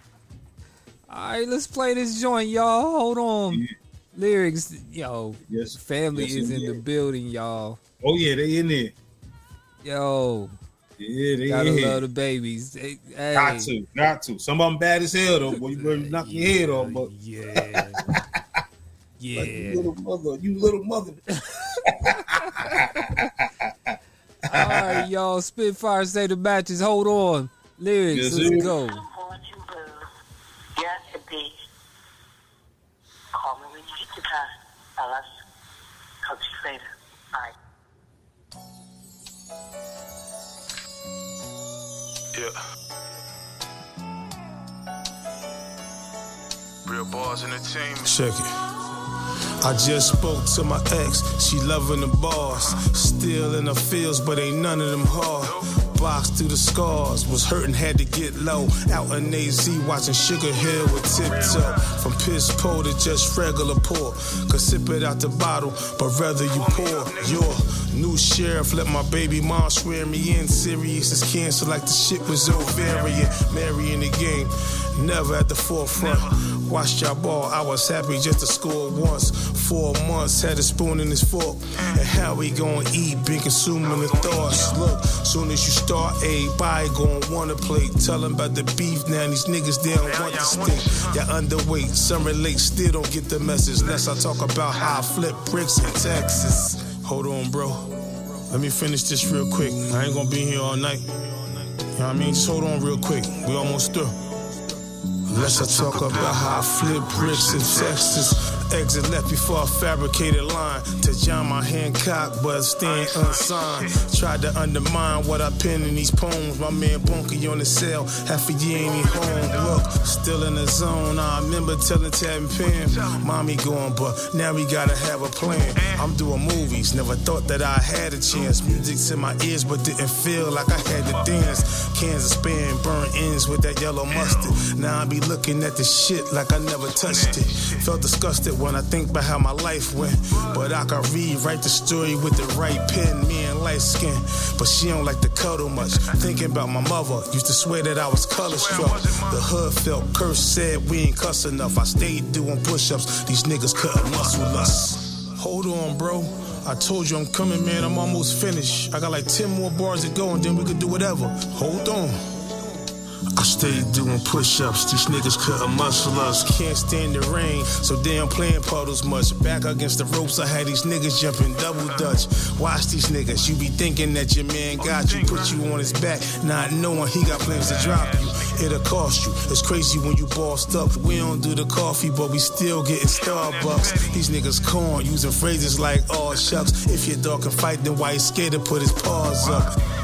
All right, let's play this joint, y'all. Hold on. Yeah. Lyrics, yo. Yes. Family Yes, is in the building, y'all. Oh yeah, they in there. Yo, Yeah, they gotta in love the babies. Hey. Got to, got to. Some of them bad as hell though. Boy, you better knock your head off. But Yeah. *laughs* yeah. like, you little mother, you little mother. *laughs* *laughs* All right, y'all. Spit Fire Save the Matches. Hold on. Lyrics, Yes, let's go. Real bars entertainment. Check it. I just spoke to my ex, she loving the bars. Still in the fields, but ain't none of them hard. Boxed through the scars, was hurting, had to get low. Out in AZ, watching Sugar Hill with tiptoe. From piss poor to just regular poor. Could sip it out the bottle, but rather you pour your new sheriff. Let my baby mom swear me in. Serious as cancer, like the shit was ovarian. Marrying the game, never at the forefront. Watched y'all ball, I was happy just to score once. Four months, had a spoon in his fork. And how we gonna eat, been consuming the thoughts. Look, soon as you start, everybody gonna wanna play. Tell them about the beef now, these niggas, they don't want the stick. Y'all underweight, some relate, still don't get the message. Unless I talk about how I flip bricks in Texas. Hold on, bro. Let me finish this real quick. I ain't gonna be here all night. You know what I mean? Just hold on real quick. We almost through. Let's I talk about how I flip bricks in Texas. Exit left before a fabricated line. To John my Hancock, but staying unsigned. Tried to undermine what I penned in these poems. My man Bunky on the cell, half a year ain't he home. Look, still in the zone. I remember telling Tab and Pam, Mommy going, but now we gotta have a plan. I'm doing movies, never thought that I had a chance. Music's in my ears, but didn't feel like I had to dance. Cans of spam, burn ends with that yellow mustard. Now I be looking at the shit like I never touched it. Felt disgusted when I think about how my life went. But I can rewrite the story with the right pen. Me and light skin, but she don't like to cuddle much. Thinking about my mother, used to swear that I was color struck. The hood felt cursed, said we ain't cuss enough. I stayed doing push ups, these niggas couldn't muscle us. Hold on, bro. I told you I'm coming, man. I'm almost finished. I got like 10 more bars to go, and then we could do whatever. Hold on. I stayed doing push-ups, these niggas couldn't muscle us. Can't stand the rain, so damn playing puddles much. Back against the ropes, I had these niggas jumping double dutch. Watch these niggas, you be thinking that your man got you, put you on his back, not knowing he got plans to drop you. It'll cost you. It's crazy when you bossed up. We don't do the coffee, but we still getting Starbucks. These niggas corn, using phrases like, oh shucks. If your dog can fight, then why he scared to put his paws up?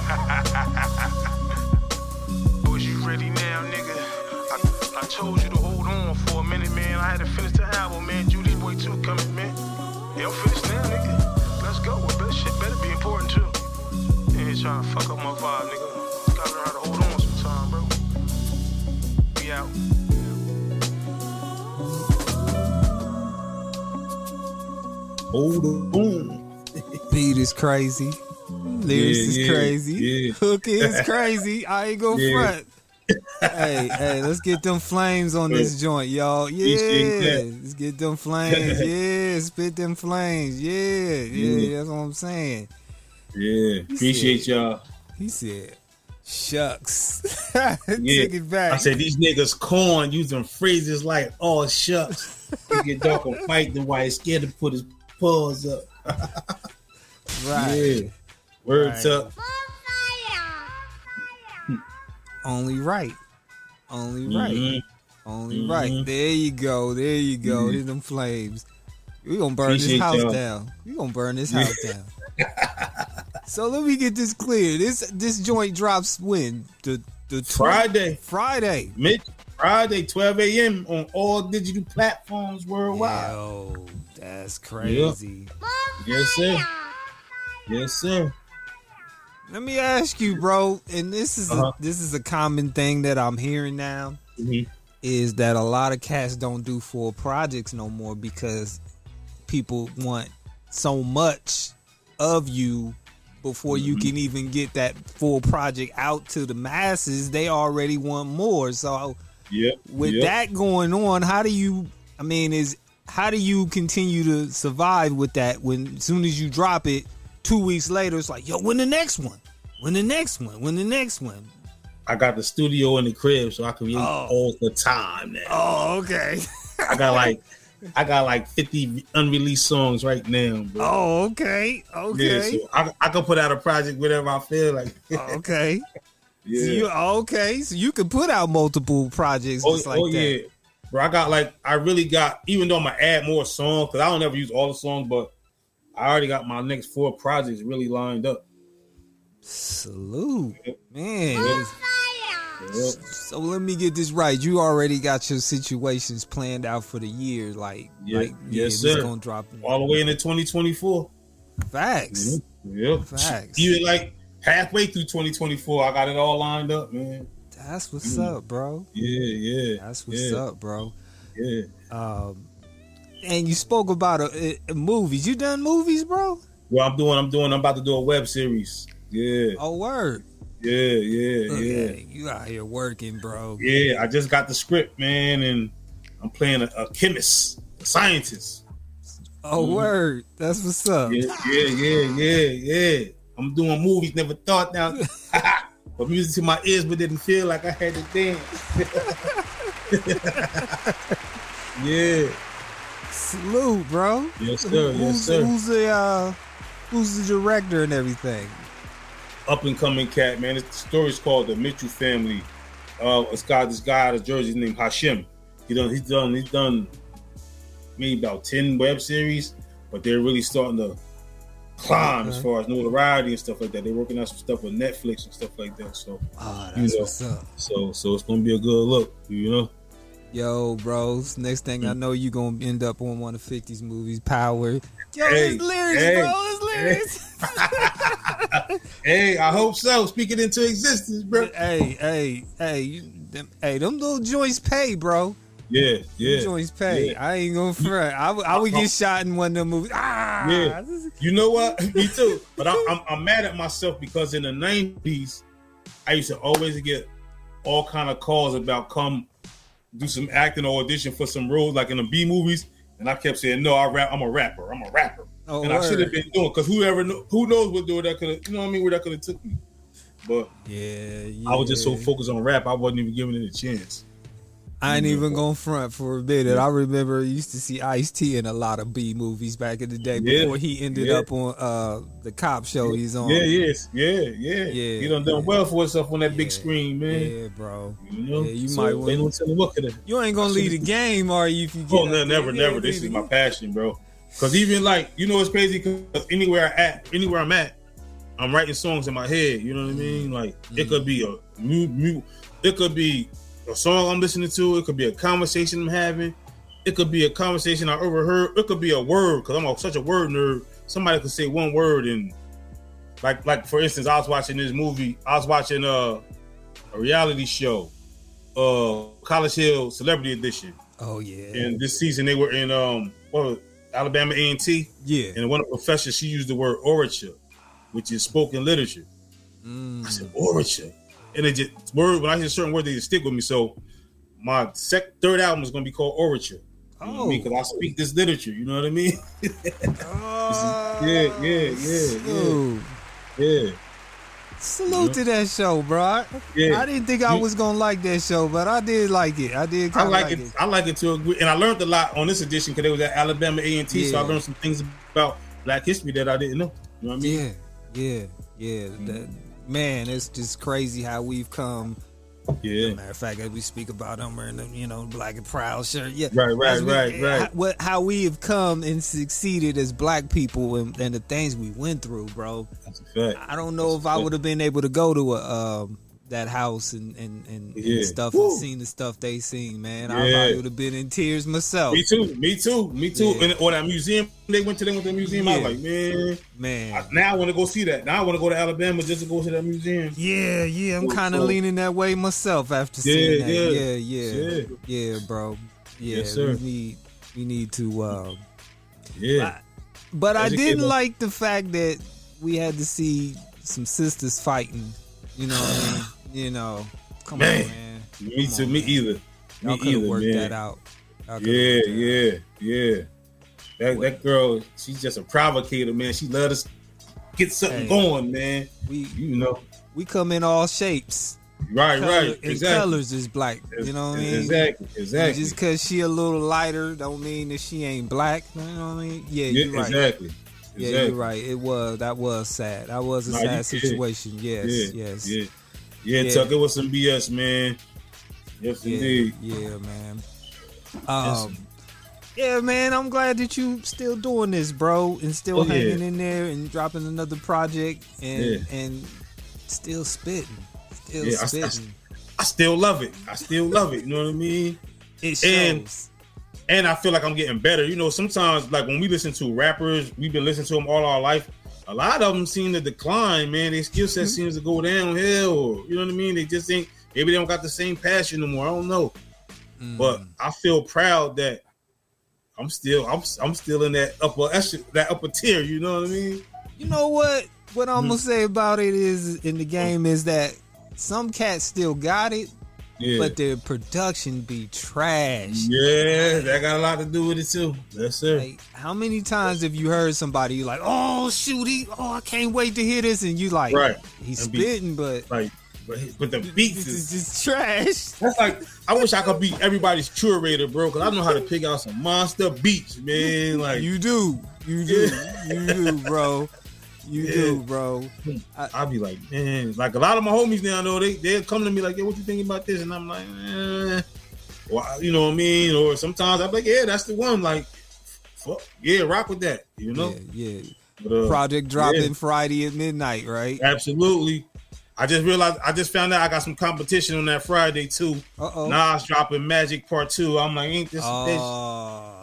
Hold on. Beat is crazy. Lyrics Yeah, is yeah, crazy. yeah. Hook is *laughs* crazy. I ain't Yeah. front. hey, hey, let's get them flames on this joint, y'all. Yeah, let's get them flames. *laughs* Yeah, spit them flames. Yeah, yeah, that's what I'm saying. Yeah, appreciate y'all. He said, "Shucks." *laughs* Yeah. Take it back. I said these niggas corn using phrases like "oh shucks." He get dark and fight the white scared to put his paws up. *laughs* right. Yeah, words Right. up. Only right. Only right. Mhm. Only Mhm. right. There you go. There you go. Mhm. There's them flames. We gonna burn Appreciate this house y'all. down. We gonna burn this house down. so let me get this clear. This this joint drops when the the Friday, Friday. mid Friday, 12 a.m. on all digital platforms worldwide. Yo, that's crazy. Yes, sir. Yes, sir. Let me ask you, bro. And this is Uh-huh. a, this is a common thing that I'm hearing now. Mhm. is that a lot of cats don't do full projects no more because people want so much of you before you Mm-hmm. can even get that full project out to the masses they already want more so Yep. with yep. that going on how do you i mean is how do you continue to survive with that when as soon as you drop it two weeks later it's like yo when the next one when the next one when the next one I got the studio in the crib, so I can create Oh. all the time now. oh okay I got *laughs* like, I got like 50 unreleased songs right now, bro. oh okay Yeah, okay so I, I can put out a project whenever I feel like. *laughs* Oh, okay. yeah. So you oh, okay? So you can put out multiple projects oh, just like oh, that. yeah, bro. I got like, I really got. Even though I'm gonna add more songs, because I don't ever use all the songs, but I already got my next four projects really lined up. Salute, man. Yep. So let me get this right. You already got your situations planned out for the year, like, Yeah. like Yes, this sir. Gonna drop All the way into 2024. facts. Yep. Facts. Even like halfway through 2024, I got it all lined up, man. That's what's Mm. up, bro. Yeah, yeah. That's what's yeah, up, bro. Yeah. Um, and you spoke about a, a, movies. You done movies, bro? Well, I'm doing, I'm doing, I'm about to do a web series. Yeah, Oh, word. yeah, yeah, Look yeah. You out here working, bro. Yeah, I just got the script, man, and I'm playing a, a chemist, a scientist. Oh, Mhm. word. That's what's up. Yeah, yeah, yeah, yeah, yeah. I'm doing movies, never thought now. *laughs* *laughs* but music to my ears, but didn't feel like I had to dance. *laughs* yeah. Salute, bro. Yes, sir. Yes, who's, sir. Who's the uh, who's the director and everything? Up and coming cat, man. It's, the story's called The Mitchell Family. Uh, it's got this guy out of Jersey named Hashim. He done, he's done, he's done maybe about 10 web series, but they're really starting to climb as far as notoriety and stuff like that. They're working out some stuff with Netflix and stuff like that. So, Oh, You know. what's up. so, so it's gonna be a good look, you know. Yo, bros. Next thing Mm. I know, you gonna end up on one of 50's movies, Power. Yo, Hey, it's lyrics, hey, bro. It's lyrics. *laughs* *laughs* Hey, I hope so. Speak it into existence, bro. hey, hey, hey, you, them, hey, them little joints pay, bro. Yeah, yeah. joints yeah. I ain't gonna front. I, would- I would get shot in one of them movies. Ah, Yeah. You know what? Me too. But I'm, I'm *laughs* I'm mad at myself because in the '90s, I used to always get all kind of calls about come do some acting or audition for some roles like in the B movies, and I kept saying no. I rap. I'm a rapper. I'm a rapper. Oh, and I should have been doing because whoever who knows what door that could have you know what I mean where that could have took me. But Yeah, yeah. I was just so focused on rap, I wasn't even giving it a chance. I ain't even gonna front for a minute. I remember used to see Ice T in a lot of B movies back in the day Yeah, before he ended yeah. up on uh the cop show he's on. Yeah, yes, yeah, yeah, Yeah, He done done well for himself on that big screen, man. Yeah, bro. You know, Yeah, you So might want- me what could have. You ain't gonna leave the game, are you? If you Oh no, never, never. This is my passion, bro. Because even like you know, it's crazy because anywhere I at, anywhere I'm at, I'm writing songs in my head. You know what I mean? Like it Mm. could be a mu, mu, it could be a song I'm listening to. It could be a conversation I'm having. It could be a conversation I overheard. It could be a word because I'm a, such a word nerd. Somebody could say one word and like like for instance, I was watching this movie. I was watching uh, a reality show, uh, College Hill Celebrity Edition. Oh yeah. And this season they were in um what was- Alabama A and T, Yeah. and one of the professors she used the word orature, which is spoken literature. Mm. I said orature, and it just word when I hear certain words they just stick with me. So my sec, third album is gonna be called Orature. You know what I mean? Oh. Because I speak this literature. You know what I mean? *laughs* Oh, yeah, yeah, yeah, Salute. yeah. Salute to that show, bro. Yeah. I didn't think I was gonna like that show, but I did like it. I did I of like it. I like it to agree, and I learned a lot on this edition because it was at Alabama A and T. So I learned some things about Black history that I didn't know. You know what I mean? Yeah, yeah, yeah. That, man, it's just crazy how we've come. Yeah, Matter of fact, as we speak about them wearing the you know black and proud shirt, yeah, Right, right, we- right, right. How, what, how we have come and succeeded as black people and, and the things we went through, bro. that's a fact. I don't know if I would have been able to go to a um, that house and and, and, Yeah. and stuff Woo. and seen the stuff they seen, man. I Yeah. probably would have been in tears myself, Me too. Me too. Me too. Yeah. And or that museum they went to, they went to the museum. I was like, man, man. I- now I want to go see that. Now I want to go to Alabama just to go to that museum. Yeah, yeah, I'm kind of leaning that way myself after Yeah, seeing that. yeah. Yeah, yeah, yeah, Yeah. bro. Yeah, Yes, sir. we need we need to. Uh, Yeah, but I didn't like the fact that we had to see some sisters fighting. You know, what I mean? *sighs* *laughs* you know, come Man. on, man. me Come too. on, Me man. either. Y'all Me either, worked man. that out. Y'all coulda Yeah, out. yeah, yeah. That that girl, she's just a provocator, man. She let us get something Hey. going, man. We You know, we come in all shapes. right, Color- right, and exactly, colors is black. You know what I mean? exactly, exactly. Just because she a little lighter don't mean that she ain't black. You know what I mean? Yeah, yeah, you're right. exactly. Yeah, exactly. you're right. It was that was sad. That was a Nah, sad situation. Yes, Yeah, yes. yeah, yeah. Yeah. Tuck, it was some BS, man. Yes, yeah, indeed. yeah, man. Um, yeah, man. I'm glad that you still doing this, bro, and still Oh, yeah. hanging in there and dropping another project and Yeah. and still spitting, still Yeah, I- I- spitting. I still love it. I still love it. You know what I mean? it shows. and- and I feel like I'm getting better. You know, sometimes like when we listen to rappers, we've been listening to them all our life. A lot of them seem to decline, man. Their skill set seems to go downhill. Or, you know what I mean? They just think maybe they don't got the same passion no more. I don't know, Mm. but I feel proud that I'm still I'm I'm still in that upper that upper tier. You know what I mean? you know what? What I'm Mm. gonna say about it is in the game is that some cats still got it, Yeah, but their production be trash. yeah, that got a lot to do with it too. Yes, sir. Like, how many times have you heard somebody you like, oh shoot, he, oh I can't wait to hear this, and you like, Right. he's And be- spitting, but Like, but, but the beats is just trash. That's like I wish I could be everybody's curator, bro. Cause I know how to pick out some monster beats, man. Like You do, you do, you do, bro. You Yeah. do, bro. I'll be like, man, like a lot of my homies now know they they come to me like, yeah, what you thinking about this? And I'm like, eh. Well, you know what I mean? Or sometimes I'm like, yeah, that's the one. Like, fuck, yeah, rock with that. You know, Yeah, yeah. But, uh, Project dropping yeah. Friday at midnight, right? absolutely. I just realized I just found out I got some competition on that Friday too. Uh oh. Nas dropping Magic Part Two. I'm like, ain't this? this Oh,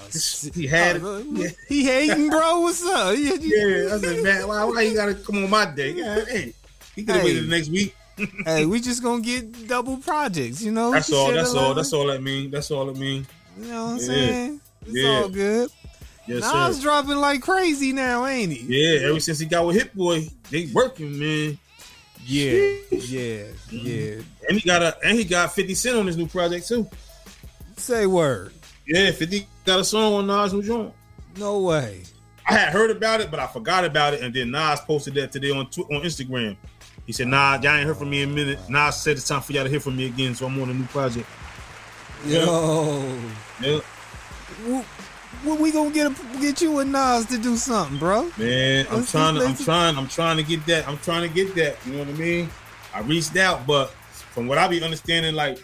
he had it. uh, Yeah. he hating, bro. What's up? Yeah, Yeah, I said, man, why, why you gotta come on my day? Yeah, hey, he could have Hey. waited the next week. hey, *laughs* we just gonna get double projects, you know. That's all. That's all. That's all that mean. That's all it mean. You know what I'm Yeah. saying? It's Yeah. all good. Yes, Nas sir. dropping like crazy now, ain't he? Yeah, ever since he got with Hit Boy, they working, man. Yeah, yeah, Mm-hmm. yeah. And he got a and he got 50 Cent on his new project too. Say word. Yeah, 50 got a song on Nas new joint. No way. I had heard about it, but I forgot about it, and then Nas posted that today on Tw- on Instagram. He said, "Nah, y'all ain't heard from me in a minute." Nas said it's time for y'all to hear from me again, so I'm on a new project. Yo, Yeah, we gonna get a, get you and Nas to do something, bro? man, I'm Let's- trying. To, I'm trying. I'm trying to get that. I'm trying to get that. You know what I mean? I reached out, but from what I be understanding, like,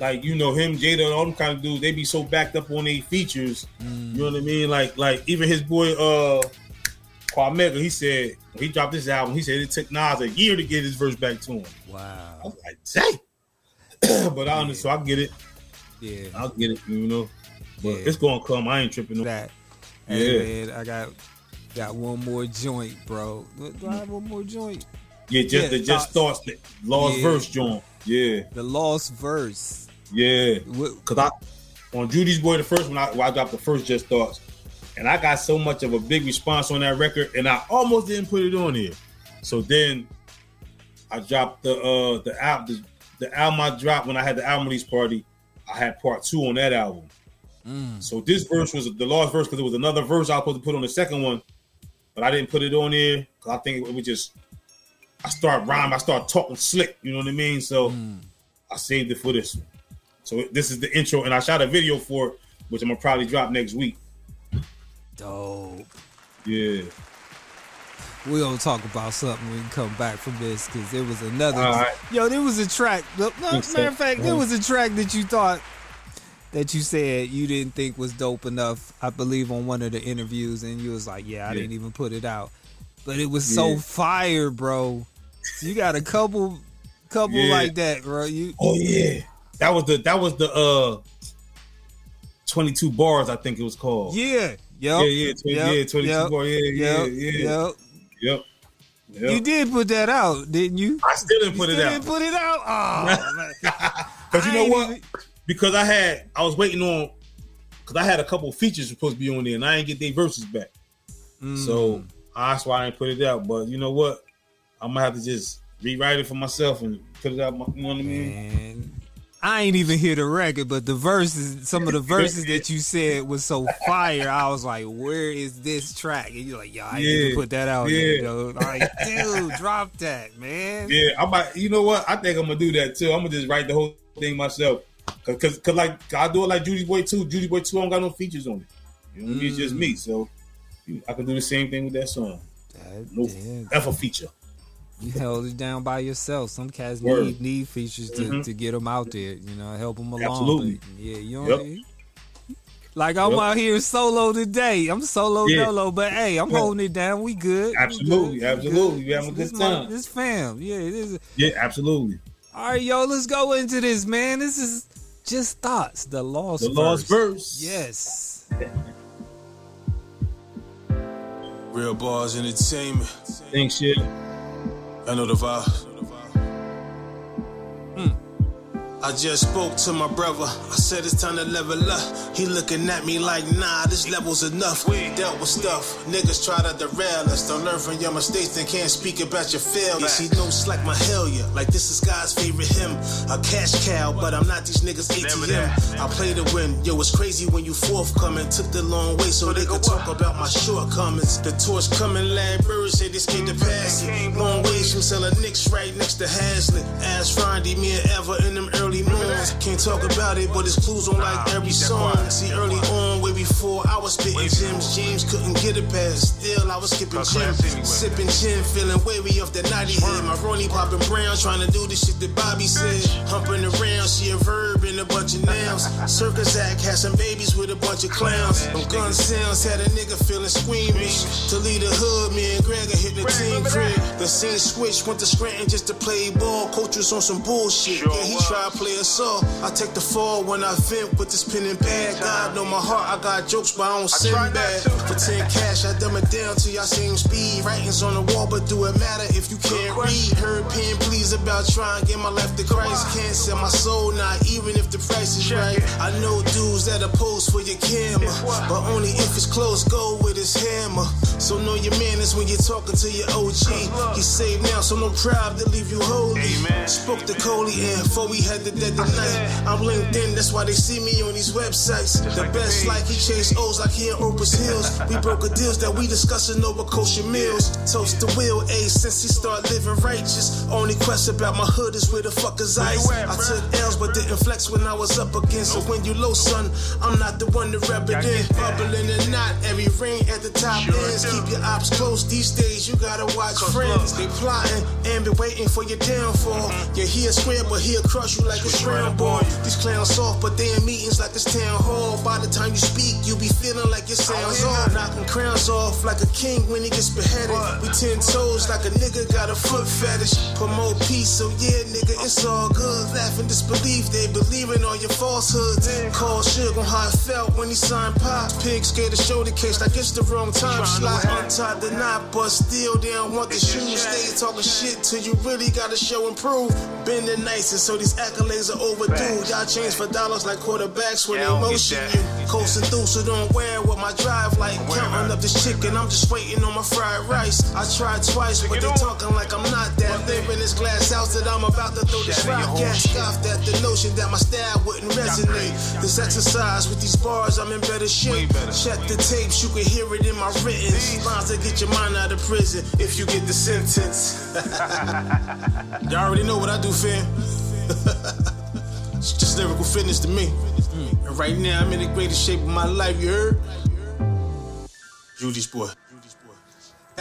like you know him, Jada, and all them kind of dudes, they be so backed up on their features. Mm. You know what I mean? Like, like even his boy, uh, Cormega, he said he dropped this album, he said it took Nas a year to get his verse back to him. Wow. I Wow. was like, dang. *clears throat* but I understand, so I get it. Yeah. I'll get it. You know, but Yeah. it's gonna come. I ain't tripping. No. That. Yeah. Man, I got got one more joint, bro. Do I have one more joint? Yeah, just Yeah, the just thoughts. thoughts that lost Yeah. verse, John. Yeah, The Lost Verse. yeah. Cause I on Judy's boy, the first one I, I dropped the first just thoughts. and I got so much of a big response on that record, and I almost didn't put it on here. So then I dropped the uh the album the, the album I dropped when I had the album release party. I had part two on that album. So this verse was the last verse because it was another verse I was supposed to put on the second one, but I didn't put it on there because I think it was just I start rhyming, I start talking slick, you know what I mean? So I saved it for this one. So this is the intro, and I shot a video for it, which I'm gonna probably drop next week. Dope. Yeah. We gonna talk about something when we come back from this because it was another. Right. Yo, there was a track. No, matter of fact, there Mhm. was a track that you thought that you said you didn't think was dope enough. I believe on one of the interviews, and you was like, "Yeah, I Yeah. didn't even put it out," but it was so fire, bro. You got a couple, couple Yeah. like that, bro. You Oh yeah. That was the that was the uh 22 bars, I think it was called. yeah, Yeah, yep, yeah, 20, yep, yeah, 22 yep, bars. Yeah, yeah, yeah. yep. Yep. Yep. You did put that out, didn't you? I still didn't put you it out. Didn't put it out. *laughs* Oh. Because you know what? even- Because I had I was waiting on because I had a couple features supposed to be on there and I didn't get their verses back. Mm. So that's why I didn't put it out. But you know what? I'm gonna have to just rewrite it for myself and put it out. My, you know what I mean? Man, I ain't even hear the record, but the verses, some of the verses that you said was so fire. I was like, "Where is this track?" And you're like, "Yo, I didn't even Yeah, put that out." yeah. I'm like, dude, drop that, man. Yeah, I might. You know what? I think I'm gonna do that too. I'm gonna just write the whole thing myself. Cause, cause, 'cause, like I do it like Judy Boy too. Judy Boy two, I don't got no features on it. You know, what I mean? it's just mm. me. So I can do the same thing with that song. That- No yeah, F a feature. You held it down by yourself. Some cats Word. need need features to, Mhm. to get them out there. You know, help them along. Absolutely. But, yeah, you Yep. know. Like I'm Yep. out here solo today. I'm solo Yeah. dolo, but hey, I'm Yeah. holding it down. We good. We Absolutely, good. Absolutely. good. We having a good this my- time. This fam, yeah, it is. Yeah, absolutely. All right, yo, let's go into this, man. This is just thoughts. The lost The lost verse. Yes. Real bars entertainment. Think shit. I know the vibe. I just spoke to my brother. I said it's time to level up. He looking at me like, nah, this level's enough. We dealt with stuff. Niggas try to derail us. Don't learn from your mistakes and can't speak about your failures. He don't slack my hell yeah. Like this is God's favorite hymn. A cash cow, but I'm not these niggas ATM. I play to win. Yo, it's crazy when you forthcoming. Took the long way so they could talk about my shortcomings. The torch coming, Bird said this kid to pass it. Long ways from selling Nicks right next to Hazlitt. Ask Frindy, me and Ever in them early mornings. Can't talk about it, but it's clues on like every song. See, early on, before I was spitting gems, James couldn't get it past. Still, I was skipping gym, sipping gin, feeling wavy off the naughty head. My Ronnie popping brown, trying to do the shit that Bobby said. Humping around, she a verb and a bunch of nouns. *laughs* Circus act had some babies with a bunch of clowns. Them gun sounds had a nigga feeling squeamish. To lead the hood, me and Greg hit the team crib. The scene switched, went to Scranton just to play ball. Coach was on some bullshit. Yeah, he tried to play us all. I take the fall when I vent with this pen and pad. God know my heart, I got jokes, but I don't send bad. For 10 cash, I dumb it down to y'all same speed. Writings on the wall, but do it matter if you can't read? Heard pen please about trying to get my life to Christ. Can't sell my soul, not even if the price is right. I know dudes that are pose for your camera, but only if it's close, go with his hammer. So know your manners when you're talking to your OG. He's saved now, so no crowd to leave you holy. Spoke to Coley and before we had the dead tonight. I'm LinkedIn, that's why they see me on these websites. The best like he chased O's like he in Opus Hills. We broke a deals that we discussing over kosher meals. Toast the wheel, A since he start living righteous. Only question about my hood is where the fuck is ice. I took L's but didn't flex when I was up against. So when you low, son, I'm not the one to rep it in. Bubbling and not every ring at the top ends. Keep your ops close these days. You gotta watch friends. They plotting and be waiting for your downfall. Yeah, he'll square, but he'll crush you like a shrimp ball. These clowns soft, but they in meetings like this town hall. By the time you speak, you be feeling like your sounds off. Knocking crowns off like a king when he gets beheaded. We ten toes like a nigga got a foot fetish. Promote peace, so yeah, nigga, it's all good. Laughing disbelief, they believe in all your falsehoods. Caution, shook on how it felt when he signed pop. Pig scared to show the case, like it's the wrong time slot. Untied the knot, but still they don't want the shoes. Stay talking shit till you really gotta show and prove. Been the nicest, so these accolades are overdue. Y'all change for dollars like quarterbacks when they motion you. Coasting through, so don't wear what my drive like. Counting up this chicken, I'm just waiting on my fried rice. I tried twice, but they talking like I'm not that. Live in this glass house that I'm about to throw this rock at. Scoffed at the notion that my style wouldn't resonate. This exercise with these bars, I'm in better shape. Check the tapes, you can hear it in my written. Lines that get your mind out of prison if you get the sentence. *laughs* *laughs* Y'all already know what I do, fam. *laughs* it's just lyrical fitness to me. And right now, I'm in the greatest shape of my life, you heard? Judy's boy.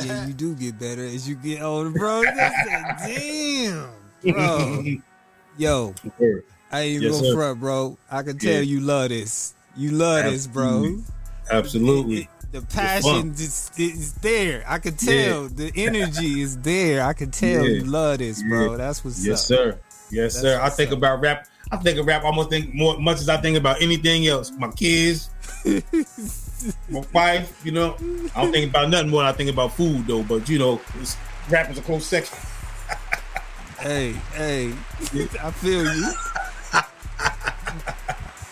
Yeah, you do get better as you get older, bro. That's a, *laughs* damn, bro. Yo, I ain't Yes, gonna front, bro. I can tell Yeah. you love this. You love this, bro. Absolutely. It- the passion just is there. I can tell Yeah. the energy is there. I can tell Yeah. you love this, bro. Yeah. That's what's Yes, up. sir. Yes, That's sir. I think up. about rap. I think of rap almost think more much as I think about anything else. My kids, *laughs* my wife. You know, I don't think about nothing more than I think about food though. But you know, it's, rap is a close section. *laughs* Hey, hey, I feel you.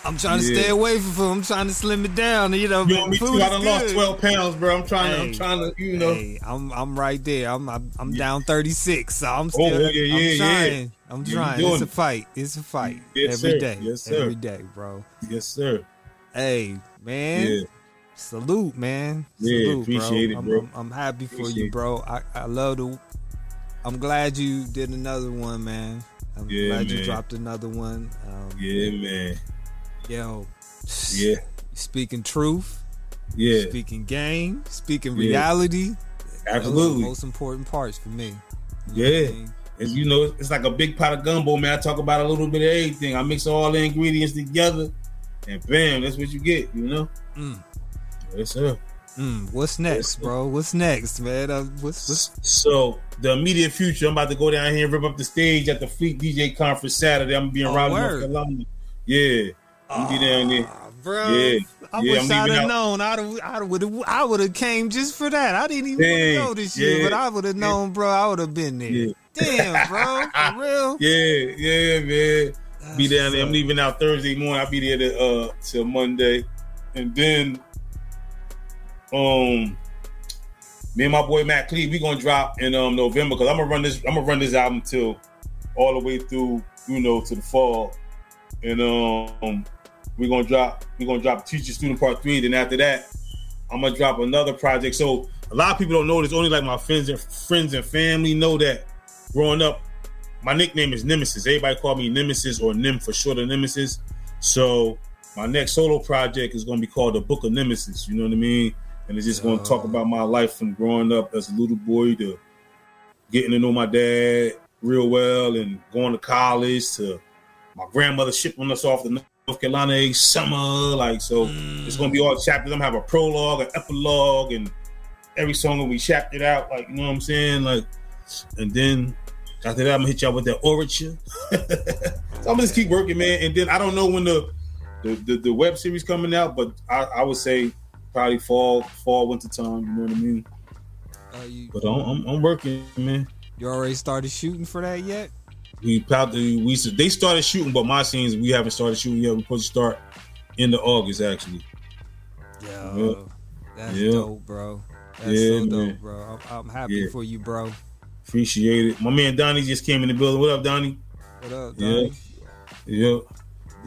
I'm trying to Yeah. stay away from food. I'm trying to slim it down. You know, know, me too. I done lost twelve pounds, bro. I'm trying to. I'm trying to. You know. Hey, I'm I'm right there. I'm I'm, I'm down 36, so I'm Oh, still. yeah, yeah, I'm yeah. trying. I'm trying. It's a fight. It's a fight Yes, every sir. day. Yes, sir. Every day, bro. Yes, sir. Hey, man. Yeah. Salute, man. Yeah, Salute, appreciate it, I'm, bro. I'm, I'm happy for Appreciate you, bro. I, I love the. I'm glad you did another one, man. I'm Yeah, glad you dropped another one. Um, Yeah, man. Yo, Yeah. speaking truth, Yeah. speaking game, speaking Yeah. reality. Those are the Absolutely. most important parts for me. You I Yeah. mean? As you know, it's like a big pot of gumbo, man. I talk about a little bit of everything. I mix all the ingredients together, and bam, that's what you get. You know. Mm. Yes, sir. Mm, what's next, bro? What's next, man? Uh, what's what's So the immediate future, I'm about to go down here and rip up the stage at the Fleet DJ conference Saturday. I'm gonna be in Oh, Raleigh, North. Carolina. Yeah, I'm be down there. Ah, bro. Yeah. I Yeah, wish I'd have known. I'd have, I would have, I would have came just for that. I didn't even Dang, go this year, but I would have known, bro. I would have been there. Yeah. Damn, bro, for *laughs* real. Yeah, yeah, man. be down there. I'm leaving out Thursday morning. I'll be there to, uh till Monday, and then um, me and my boy Matt Cleve, we gonna drop in um November because I'm gonna run this. I'm gonna run this album till all the way through, you know, to the fall, and um, we're gonna drop. We're gonna drop Teacher Student Part Three. Then after that, I'm gonna drop another project. So a lot of people don't know this. Only like my friends and friends and family know that. Growing up, my nickname is Nemesis. Everybody call me Nemesis or Nim for short of Nemesis. So my next solo project is going to be called The Book of Nemesis. You know what I mean? And it's just going to talk uh-huh. about my life from growing up as a little boy to getting to know my dad real well and going to college to my grandmother shipping us off to North Carolina each summer. Like, so it's going to be all chapters. I'm to have a prologue, an epilogue, and every song will be chaptered out. Like, you know what I'm saying? Like, and then after that, I'm gonna hit y'all with that orature. *laughs* so I'm gonna just keep working, man. And then I don't know when the the, the, the web series coming out, but I, I would say probably fall, fall, winter time. You know what I mean? You, But I'm, I'm, I'm working, man. you already started shooting for that yet? We probably we they started shooting, but my scenes we haven't started shooting yet. We're supposed to start in the August actually. Yo, that's Yeah. dope, bro. That's Yeah, so dope, man. bro. I'm, I'm happy Yeah. for you, bro. Appreciate it. My man Donnie just came in the building. What up, Donnie? What up, Yeah. Donnie? Yeah, yeah,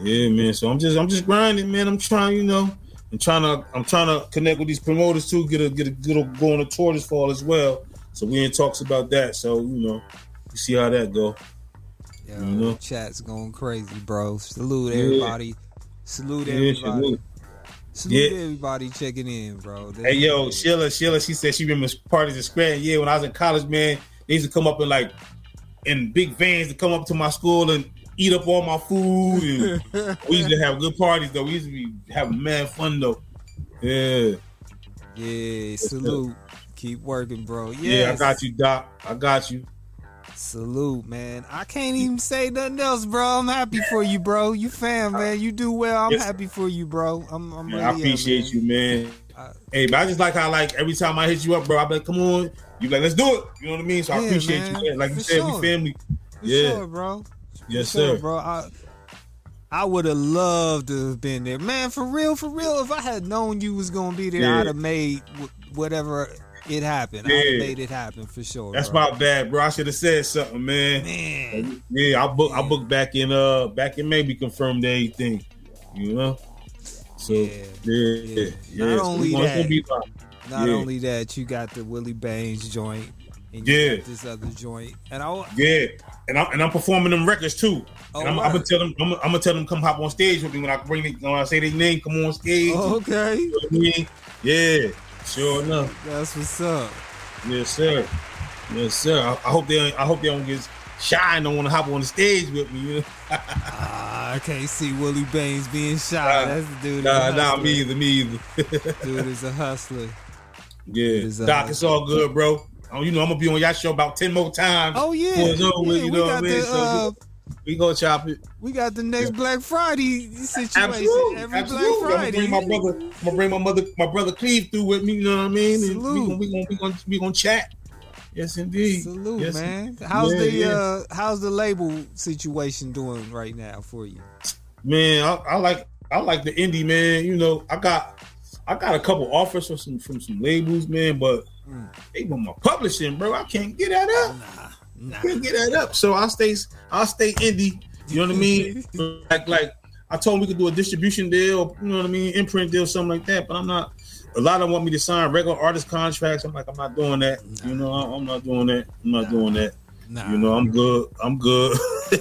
Yeah, man. So I'm just I'm just grinding, man. I'm trying, you know, I'm trying to I'm trying to connect with these promoters too. Get a get a good a go on a tour this fall as well. So we in talks about that. So you know, you see how that go. Yo, You know? the chat's going crazy, bro. Salute Yeah. everybody. Salute Yeah, everybody. salute. Salute Yeah. everybody checking in, bro. This Hey yo, is- Sheila, Sheila, she said she remembers parties at Scranton. Yeah, when I was in college, man, they used to come up in like in big vans to come up to my school and eat up all my food. And *laughs* we used to have good parties though. We used to be having mad fun though. Yeah. yeah, salute. Keep working, bro. Yeah, I got you, Doc. I got you. Salute, man. I can't even say nothing else, bro. I'm happy for you, bro. You fam, man. You do well. I'm Yes. happy for you, bro. I'm, I'm Man, really I appreciate man. you, man. Uh, hey, but I just like how like every time I hit you up, bro, I be like, come on. You like, let's do it. You know what I mean? So I appreciate man. you. Man. Like you said, sure. we family. For Yeah. sure, bro. Yes, sure, sir. bro. I, I would have loved to have been there, man. For real, for real. If I had known you was gonna be there, Yeah. I'd have made wh- whatever it happened. Yeah. made it happen for sure. That's bro. my bad, bro. I should have said something, man. man. Yeah, I book I booked back in uh back in May we confirmed everything. You know? So Yeah. yeah, yeah. Not So only we that. Not only that, you got the Willie Baines joint, and you Yeah. this other joint, and I Yeah, and I'm and I'm performing them records too. Oh, and I'm, I'm gonna tell them I'm, I'm gonna tell them come hop on stage with me when I bring it, when I say their name, come on stage. Oh, okay. You know I mean? Yeah, sure enough. That's what's up. Yes, sir. Yes, sir. I, I hope they I hope they don't get shy and don't want to hop on the stage with me. You know? *laughs* Ah, I can't see Willie Baines being shy. Nah, That's the dude. Nah, nah, me either, me either. *laughs* Dude is a hustler. yeah, is, uh, Doc, it's all good, bro. Oh, you know I'm gonna be on y'all show about ten more times. Oh yeah, over, yeah, you we know what I got mean? the So uh, we gonna chop it. we got the next Black Friday situation Absolutely, every absolutely. Black I'm gonna bring my brother. I'm gonna bring my mother, my brother Cleve through with me. You know what I mean? And we Salute. gonna we gonna we gonna we gonna chat. Yes, indeed. Salute, Yes, man. How's Yeah, the yeah. uh how's the label situation doing right now for you? man, I, I like I like the indie man. You know, I got I got a couple offers from some from some labels, man, but Mm. they want my publishing, bro. I can't get that up. Nah, can't get that up. So I'll stay I'll stay indie. You know what I mean? *laughs* like like I told him we could do a distribution deal, you know what I mean, imprint deal, something like that. But I'm not. A lot of them want me to sign regular artist contracts. I'm like, I'm not doing that. You know, I'm not doing that. I'm not doing that. nah. You know, I'm good. I'm good. *laughs*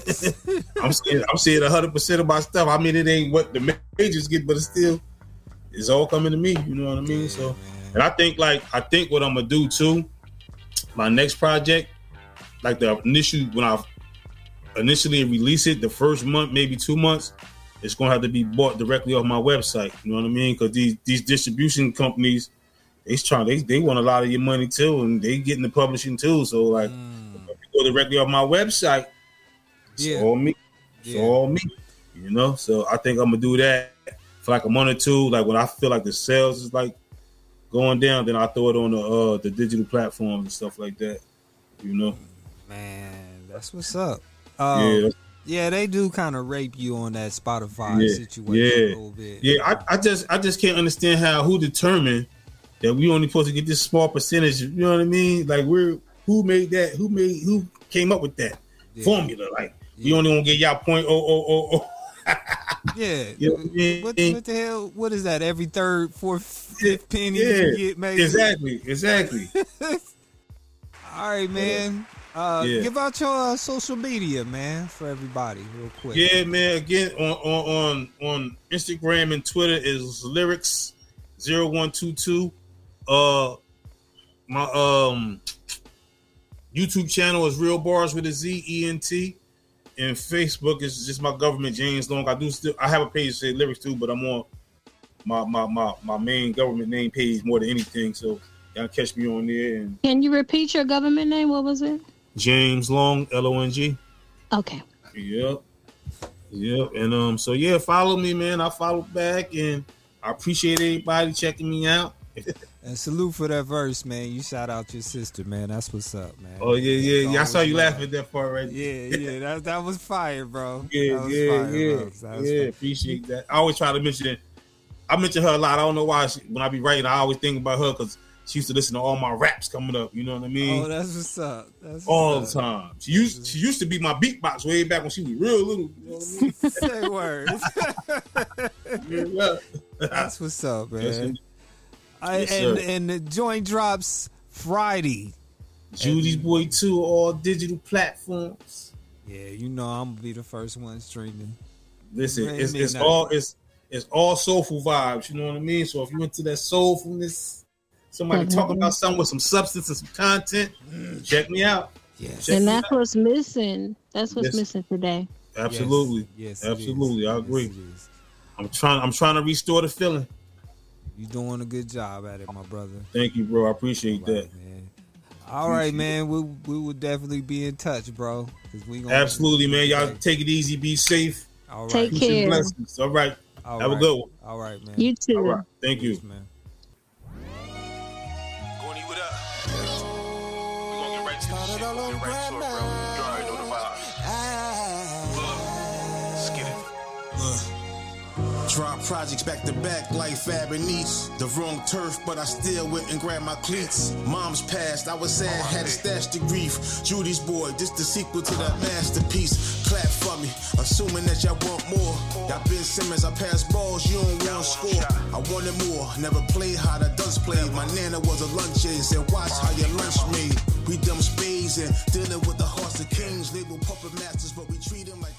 I'm seeing I'm seeing hundred percent of my stuff. I mean, it ain't what the majors get, but it's still it's all coming to me. You know what I mean? So, and I think like I think what I'm gonna do too. My next project, like the initial when I initially release it, the first month, maybe two months, it's gonna have to be bought directly off my website. You know what I mean? Because these these distribution companies, they trying they they want a lot of your money too, and they getting the publishing too. So like, Mm, go directly off my website. It's Yeah. all me. It's Yeah. all me. You know, so I think I'm gonna do that for like a month or two. Like when I feel like the sales is like going down, then I throw it on the uh the digital platforms and stuff like that. You know, man, that's what's up. Um, yeah, yeah, they do kind of rape you on that Spotify Yeah, situation yeah, a little bit. yeah. I, I just I just can't understand how who determined that we only supposed to get this small percentage. You know what I mean? Like we're who made that? Who made who came up with that Yeah. formula? Like we only gonna get y'all point oh oh oh oh. *laughs* Yeah. *laughs* You know what I mean? What, what the hell? What is that? Every third, fourth, fifth penny Yeah, you get, maybe. exactly, exactly. *laughs* All right, man. Uh, Yeah. Give out your uh, social media, man, for everybody, real quick. Yeah, man. Again, on on on, on Instagram and Twitter is lyrics 0122. Uh, my um YouTube channel is Real Bars with a Z E N T, and Facebook is just my government James Long. I do still I have a page that say lyrics too, but I'm on my my my my main government name page more than anything. So y'all catch me on there and Can you repeat your government name? What was it? James Long L O N G. Okay. Yep. Yep. And um, so yeah, follow me, man. I follow back and I appreciate everybody checking me out. *laughs* And salute for that verse, man. You shout out your sister, man. That's what's up, man. Oh yeah, yeah, yeah. I saw you Always laughing at that part right Yeah, yeah. That, that was fire, bro. *laughs* Yeah, that was yeah, fire, yeah, bro. That was yeah. fire. Appreciate that. I always try to mention it. I mention her a lot. I don't know why. She, when I be writing, I always think about her because she used to listen to all my raps coming up. You know what I mean? Oh, that's what's up. That's what's all up. the time. She used she used to be my beatbox way back when she was real little. You know what Say words. *laughs* I mean? Yeah. that's what's up, man. Yes. I, Yes, and sir. and the joint drops Friday. Judy's Boy 2, all digital platforms. Yeah, you know I'm gonna be the first one streaming. Listen, it's, it's all it's it's all soulful vibes. You know what I mean? So if you into that soulfulness, somebody Mhm. talking about something with some substance and some content, check me out. Yes. Check And that's out. what's missing. That's what's Yes. missing today. Absolutely, Yes, it absolutely. is. I agree. it is. I'm trying. I'm trying to restore the feeling. You're doing a good job at it, my brother. Thank you, bro. I appreciate that. Right, man. All right, man. We we will definitely be in touch, bro. Cause we gonna Absolutely, man. Y'all take it easy, be safe. All right. Take Peace care. blessings. All right. All Have a good one. All right, man. You too. All right. Thank you. Man. Drop projects back to back like Fab and Nietzsche. The wrong turf, but I still went and grabbed my cleats. Mom's passed, I was sad, had to stash the grief. Judy's boy, this the sequel to that masterpiece. Clap for me, assuming that y'all want more. Y'all Ben Simmons, I pass balls, you don't want score. I wanted more, never played how the Ducks played. My nana was a lunch aide, said watch how your lunch made. We dumb spades and dealing with the hearts of kings. Label puppet masters, but we treat them like